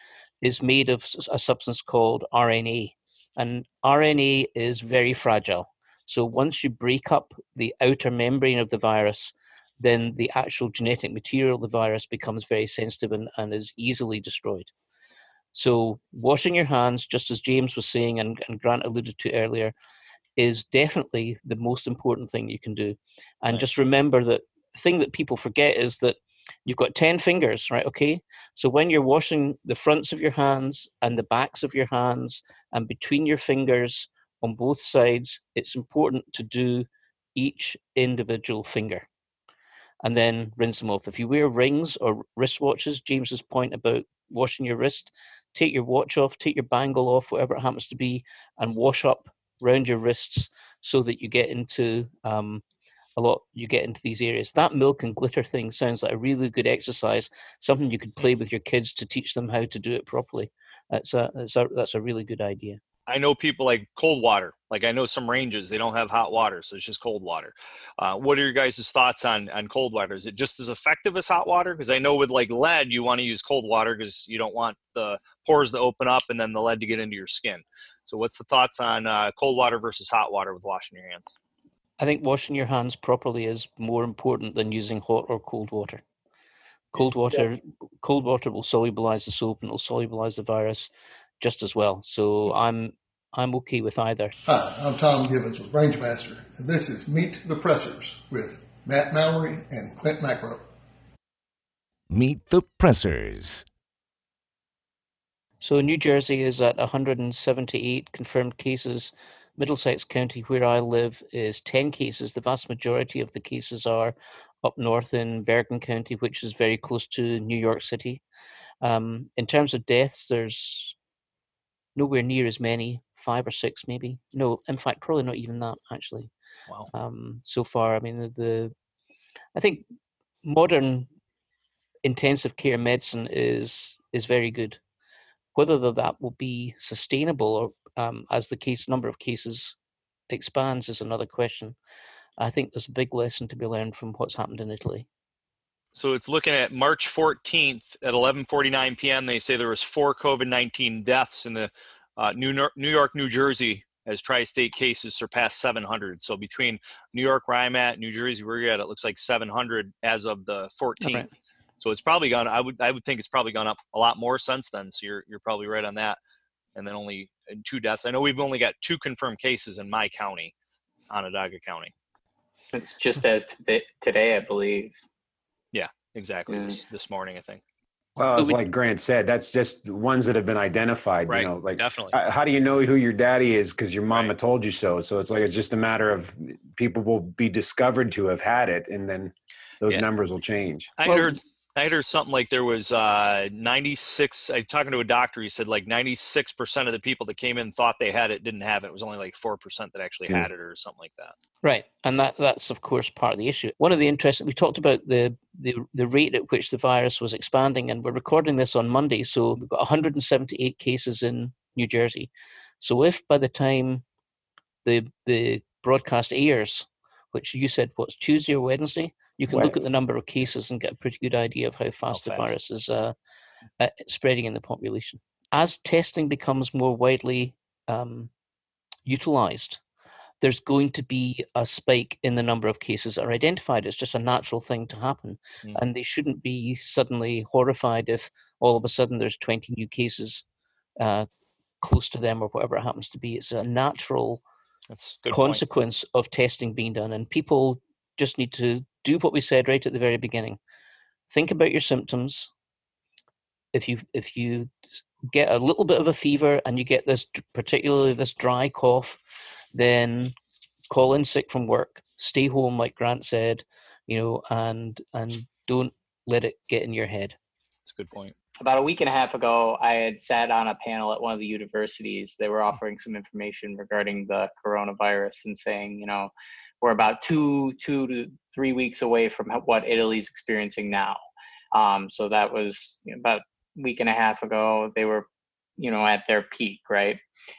is made of a substance called RNA. And RNA is very fragile. So once you break up the outer membrane of the virus, then the actual genetic material of the virus becomes very sensitive and, and is easily destroyed. So washing your hands, just as James was saying and, and Grant alluded to earlier, is definitely the most important thing you can do. And just remember that the thing that people forget is that you've got 10 fingers, right? Okay. So when you're washing the fronts of your hands and the backs of your hands and between your fingers on both sides, it's important to do each individual finger and then rinse them off. If you wear rings or wristwatches, James's point about washing your wrist, take your watch off, take your bangle off, whatever it happens to be, and wash up round your wrists so that you get into um, a lot. You get into these areas. That milk and glitter thing sounds like a really good exercise. Something you could play with your kids to teach them how to do it properly. That's a that's a that's a really good idea. I know people like cold water. Like I know some ranges they don't have hot water, so it's just cold water. Uh, what are your guys' thoughts on on cold water? Is it just as effective as hot water? Because I know with like lead, you want to use cold water because you don't want the pores to open up and then the lead to get into your skin. So what's the thoughts on uh, cold water versus hot water with washing your hands? I think washing your hands properly is more important than using hot or cold water. Cold water, cold water will solubilize the soap and it'll solubilize the virus just as well. So I'm I'm okay with either. Hi, I'm Tom Givens with Rangemaster, and this is Meet the Pressers with Matt Mallory and Clint Macro. Meet the Pressers. So New Jersey is at 178 confirmed cases. Middlesex County, where I live, is 10 cases. The vast majority of the cases are up north in Bergen County, which is very close to New York City. Um, in terms of deaths, there's nowhere near as many, five or six maybe. No, in fact, probably not even that actually. Wow. Um, so far, I mean, the, the I think modern intensive care medicine is is very good. Whether that will be sustainable or um, as the case number of cases expands is another question. I think there's a big lesson to be learned from what's happened in Italy. So it's looking at March 14th at 11:49 p.m. They say there was four COVID-19 deaths in the uh, New, Nor- New York, New Jersey, as tri-state cases surpassed 700. So between New York, where I'm at, New Jersey, where you're at, it looks like 700 as of the 14th. So it's probably gone. I would I would think it's probably gone up a lot more since then. So you're you're probably right on that. And then only in two deaths. I know we've only got two confirmed cases in my county, Onondaga County. it's just as to today i believe Yeah, exactly. This this morning, I think. Well, it's like Grant said, that's just ones that have been identified. Right, You know, like definitely. How do you know who your daddy is? Because your mama told you so. So it's like it's just a matter of people will be discovered to have had it, and then those Yeah. numbers will change. I had heard I heard something like there was uh, 96. I talking to a doctor. He said like 96 percent of the people that came in thought they had it didn't have it. It was only like four percent that actually Hmm. had it, or something like that. Right, and that that's of course part of the issue. One of the interesting we talked about the the the rate at which the virus was expanding, and we're recording this on Monday, so we've got 178 cases in New Jersey. So if by the time the the broadcast airs, which you said what's Tuesday or Wednesday, you can look at the number of cases and get a pretty good idea of how fast the fast. virus is uh, uh, spreading in the population. As testing becomes more widely um, utilized, there's going to be a spike in the number of cases that are identified. It's just a natural thing to happen. Mm. And they shouldn't be suddenly horrified if all of a sudden there's 20 new cases uh, close to them or whatever it happens to be. It's a natural a good point. consequence of testing being done. And people just need to do what we said right at the very beginning. Think about your symptoms. If you if you get a little bit of a fever and you get this, particularly this dry cough, then call in sick from work, stay home, like Grant said, you know, and and don't let it get in your head. That's a good point. About a week and a half ago, I had sat on a panel at one of the universities. They were offering some information regarding the coronavirus and saying, you know, we're about two two to three weeks away from what Italy's experiencing now. Um, so that was about a week and a half ago. They were, you know, at their peak, right?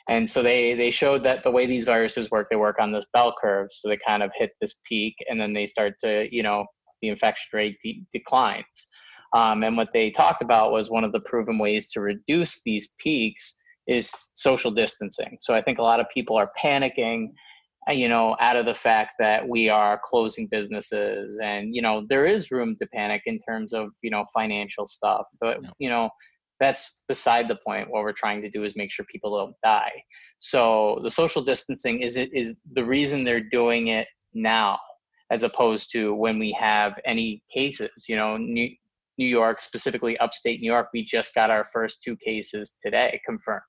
And so they they showed that the way these viruses work, they work on this bell curve. So they kind of hit this peak, and then they start to, you know, the infection rate de- declines. Um, and what they talked about was one of the proven ways to reduce these peaks is social distancing. So I think a lot of people are panicking you know, out of the fact that we are closing businesses and, you know, there is room to panic in terms of, you know, financial stuff. But, you know, that's beside the point. What we're trying to do is make sure people don't die. So the social distancing is it is the reason they're doing it now, as opposed to when we have any cases. You know, New, New York, specifically upstate New York, we just got our first two cases today confirmed.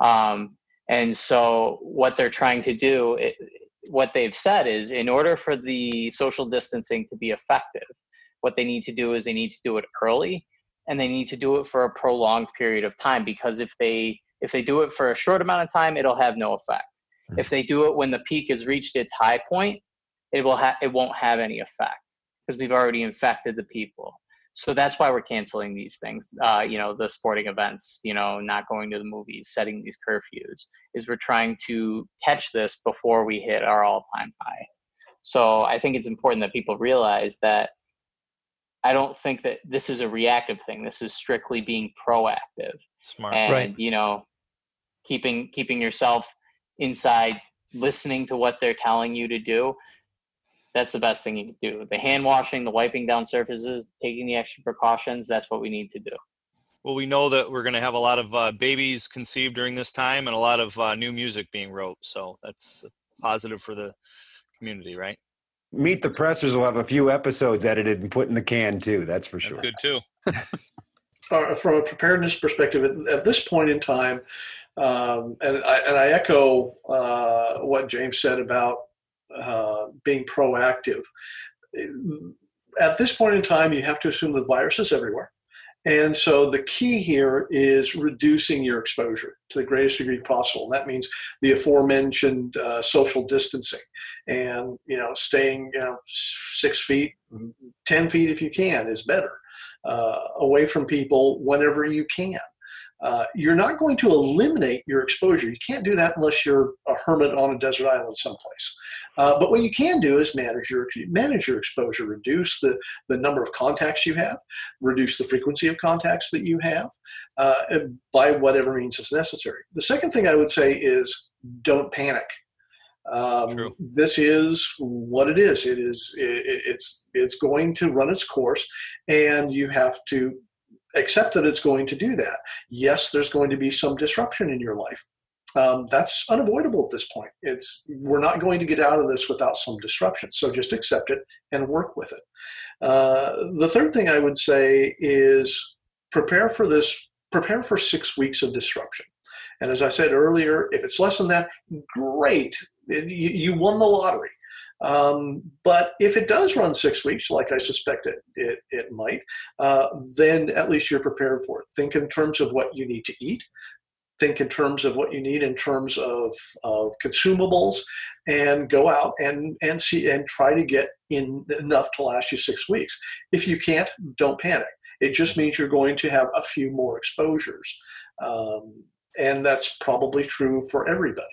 Um, and so, what they're trying to do, it, what they've said is, in order for the social distancing to be effective, what they need to do is they need to do it early, and they need to do it for a prolonged period of time. Because if they if they do it for a short amount of time, it'll have no effect. Mm-hmm. If they do it when the peak has reached its high point, it will ha- it won't have any effect because we've already infected the people so that's why we're canceling these things uh, you know the sporting events you know not going to the movies setting these curfews is we're trying to catch this before we hit our all-time high. So i think it's important that people realize that i don't think that this is a reactive thing. This is strictly being proactive smart. and right. you know keeping keeping yourself inside listening to what they're telling you to do that's the best thing you can do. The hand washing, the wiping down surfaces, taking the extra precautions, that's what we need to do. Well, we know that we're going to have a lot of uh, babies conceived during this time and a lot of uh, new music being wrote. So that's positive for the community, right? Meet the Pressers will have a few episodes edited and put in the can too. That's for sure. That's good too. uh, from a preparedness perspective, at, at this point in time, um, and, I, and I echo uh, what James said about uh, being proactive. At this point in time, you have to assume the virus is everywhere. And so the key here is reducing your exposure to the greatest degree possible. That means the aforementioned uh, social distancing and, you know, staying, you know, six feet, 10 feet if you can is better, uh, away from people whenever you can. Uh, you're not going to eliminate your exposure. You can't do that unless you're a hermit on a desert island someplace. Uh, but what you can do is manage your manage your exposure, reduce the, the number of contacts you have, reduce the frequency of contacts that you have, uh, by whatever means is necessary. The second thing I would say is don't panic. Um, this is what it is. It is it, it's it's going to run its course, and you have to accept that it's going to do that. Yes, there's going to be some disruption in your life. Um, that's unavoidable at this point. It's we're not going to get out of this without some disruption. So just accept it and work with it. Uh, the third thing I would say is prepare for this. Prepare for six weeks of disruption. And as I said earlier, if it's less than that, great. You, you won the lottery. Um, but if it does run six weeks, like I suspect it, it, it might, uh, then at least you're prepared for it. Think in terms of what you need to eat. Think in terms of what you need in terms of, of consumables, and go out and, and see and try to get in enough to last you six weeks. If you can't, don't panic. It just means you're going to have a few more exposures. Um, and that's probably true for everybody.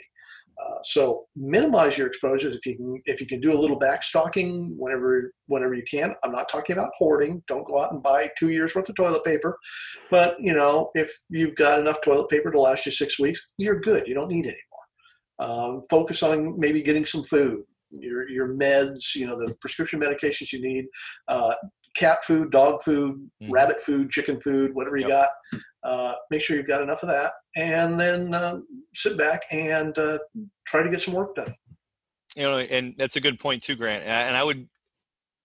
Uh, so minimize your exposures if you can if you can do a little backstocking whenever whenever you can. I'm not talking about hoarding. Don't go out and buy two years worth of toilet paper. But you know, if you've got enough toilet paper to last you six weeks, you're good. You don't need any more. Um, focus on maybe getting some food, your your meds, you know, the prescription medications you need, uh, cat food, dog food, mm. rabbit food, chicken food, whatever you yep. got. Uh, make sure you've got enough of that, and then uh, sit back and uh, try to get some work done. You know, and that's a good point too, Grant. And I would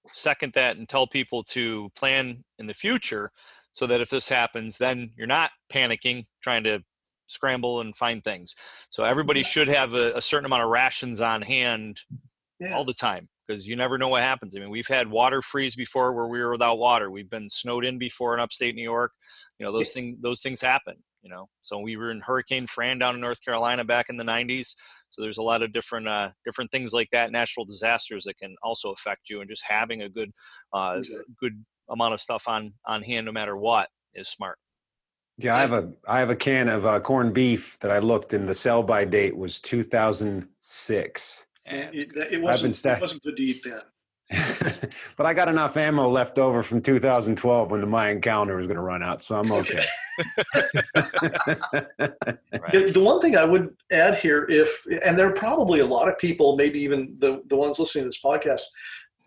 second that and tell people to plan in the future so that if this happens, then you're not panicking, trying to scramble and find things. So everybody should have a, a certain amount of rations on hand Yeah. all the time because you never know what happens. I mean, we've had water freeze before where we were without water. We've been snowed in before in upstate New York. You know, those things those things happen. You know, so we were in Hurricane Fran down in North Carolina back in the '90s. So there's a lot of different uh, different things like that, natural disasters that can also affect you. And just having a good uh, Exactly. good amount of stuff on on hand, no matter what, is smart. Yeah, I have a I have a can of uh, corned beef that I looked and the sell by date was 2006. And it, it wasn't, sta- it wasn't good to eat then. but I got enough ammo left over from 2012 when the Mayan calendar was going to run out, so I'm okay. The the one thing I would add here, if and there are probably a lot of people, maybe even the the ones listening to this podcast,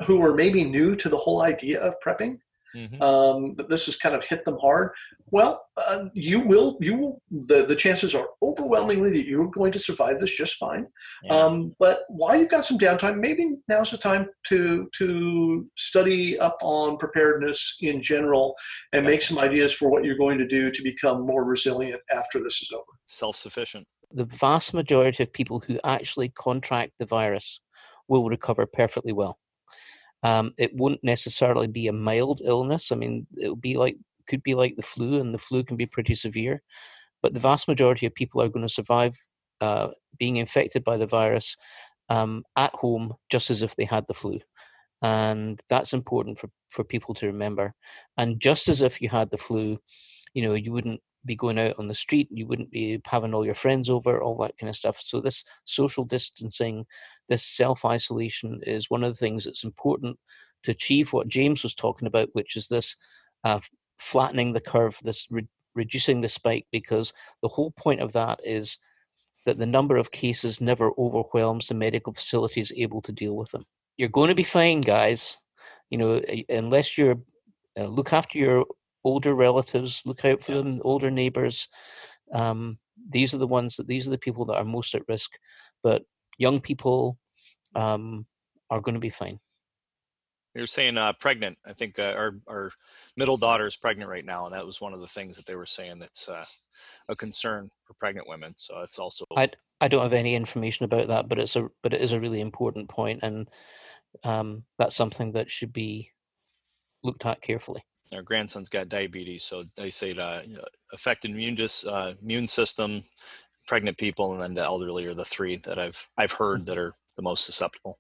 who are maybe new to the whole idea of prepping. Mm-hmm. Um, that this has kind of hit them hard. Well, uh, you will. You will. The the chances are overwhelmingly that you're going to survive this just fine. Um, but while you've got some downtime, maybe now's the time to to study up on preparedness in general and make some ideas for what you're going to do to become more resilient after this is over. Self sufficient. The vast majority of people who actually contract the virus will recover perfectly well. Um, it won't necessarily be a mild illness. I mean, it'll be like could be like the flu, and the flu can be pretty severe. But the vast majority of people are going to survive uh, being infected by the virus um, at home, just as if they had the flu, and that's important for for people to remember. And just as if you had the flu, you know, you wouldn't be going out on the street, you wouldn't be having all your friends over, all that kind of stuff. So this social distancing, this self isolation is one of the things that's important to achieve what James was talking about, which is this uh, flattening the curve, this re- reducing the spike, because the whole point of that is that the number of cases never overwhelms the medical facilities able to deal with them. You're going to be fine, guys. You know, unless you're uh, look after your older relatives, look out for them, older neighbors. Um, these are the ones that these are the people that are most at risk. But young people um, are going to be fine. You're saying uh, pregnant. I think uh, our our middle daughter is pregnant right now, and that was one of the things that they were saying that's uh, a concern for pregnant women. So it's also I I don't have any information about that, but it's a but it is a really important point, and um, that's something that should be looked at carefully. our grandson's got diabetes, so they say uh, you know, immune dis, uh, immune system, pregnant people, and then the elderly are the three that I've I've heard that are the most susceptible.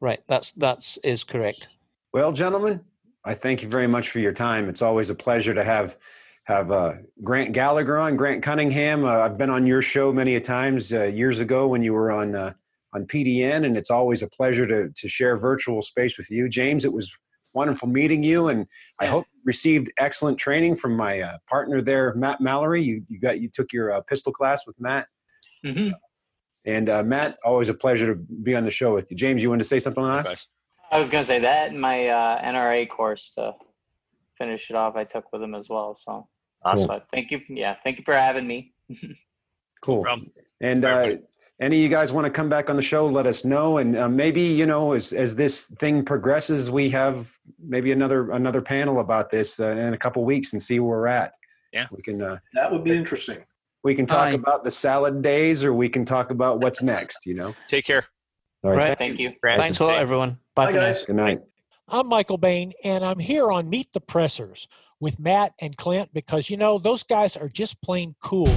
Right. That's that's is correct. Well, gentlemen, I thank you very much for your time. It's always a pleasure to have have uh, Grant Gallagher on, Grant Cunningham. Uh, I've been on your show many a times uh, years ago when you were on uh, on PDN, and it's always a pleasure to to share virtual space with you, James. It was wonderful meeting you, and I hope you received excellent training from my uh, partner there, Matt Mallory. You you got you took your uh, pistol class with Matt. Mm-hmm. And uh, Matt, always a pleasure to be on the show with you. James, you want to say something on us? I was gonna say that in my uh, NRA course to finish it off. I took with him as well. So, Awesome. But thank you. Yeah, thank you for having me. Cool. And uh, any of you guys want to come back on the show, let us know. And uh, maybe you know, as as this thing progresses, we have maybe another another panel about this uh, in a couple weeks and see where we're at. Yeah, we can. Uh, That would be interesting. we can talk Aye. about the salad days, or we can talk about what's next. You know. Take care. All right. Right. Thank you. Thanks a lot, everyone. Bye, for now. Good night. I'm Michael Bane, and I'm here on Meet the Pressers with Matt and Clint because, you know, those guys are just plain cool.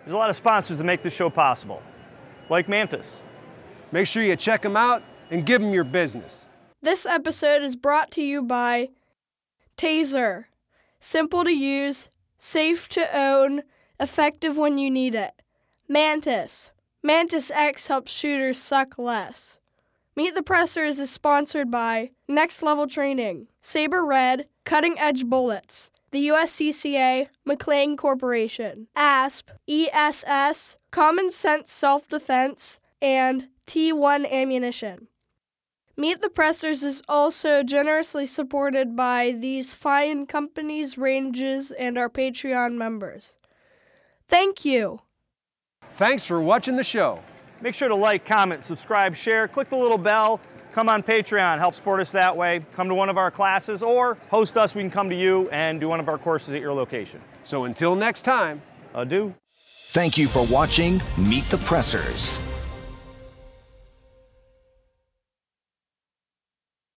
There's a lot of sponsors that make this show possible, like Mantis. Make sure you check them out and give them your business. This episode is brought to you by Taser. Simple to use, safe to own, effective when you need it. Mantis. Mantis X helps shooters suck less. Meet the Pressers is sponsored by Next Level Training, SABRE Red, Cutting Edge Bullets, the USCCA, McLean Corporation, ASP, ESS, Common Sense Self Defense, and T1 Ammunition. Meet the Pressers is also generously supported by these fine companies, ranges, and our Patreon members. Thank you. Thanks for watching the show. Make sure to like, comment, subscribe, share, click the little bell, come on Patreon, help support us that way. Come to one of our classes or host us. We can come to you and do one of our courses at your location. So until next time, adieu. Thank you for watching Meet the Pressers.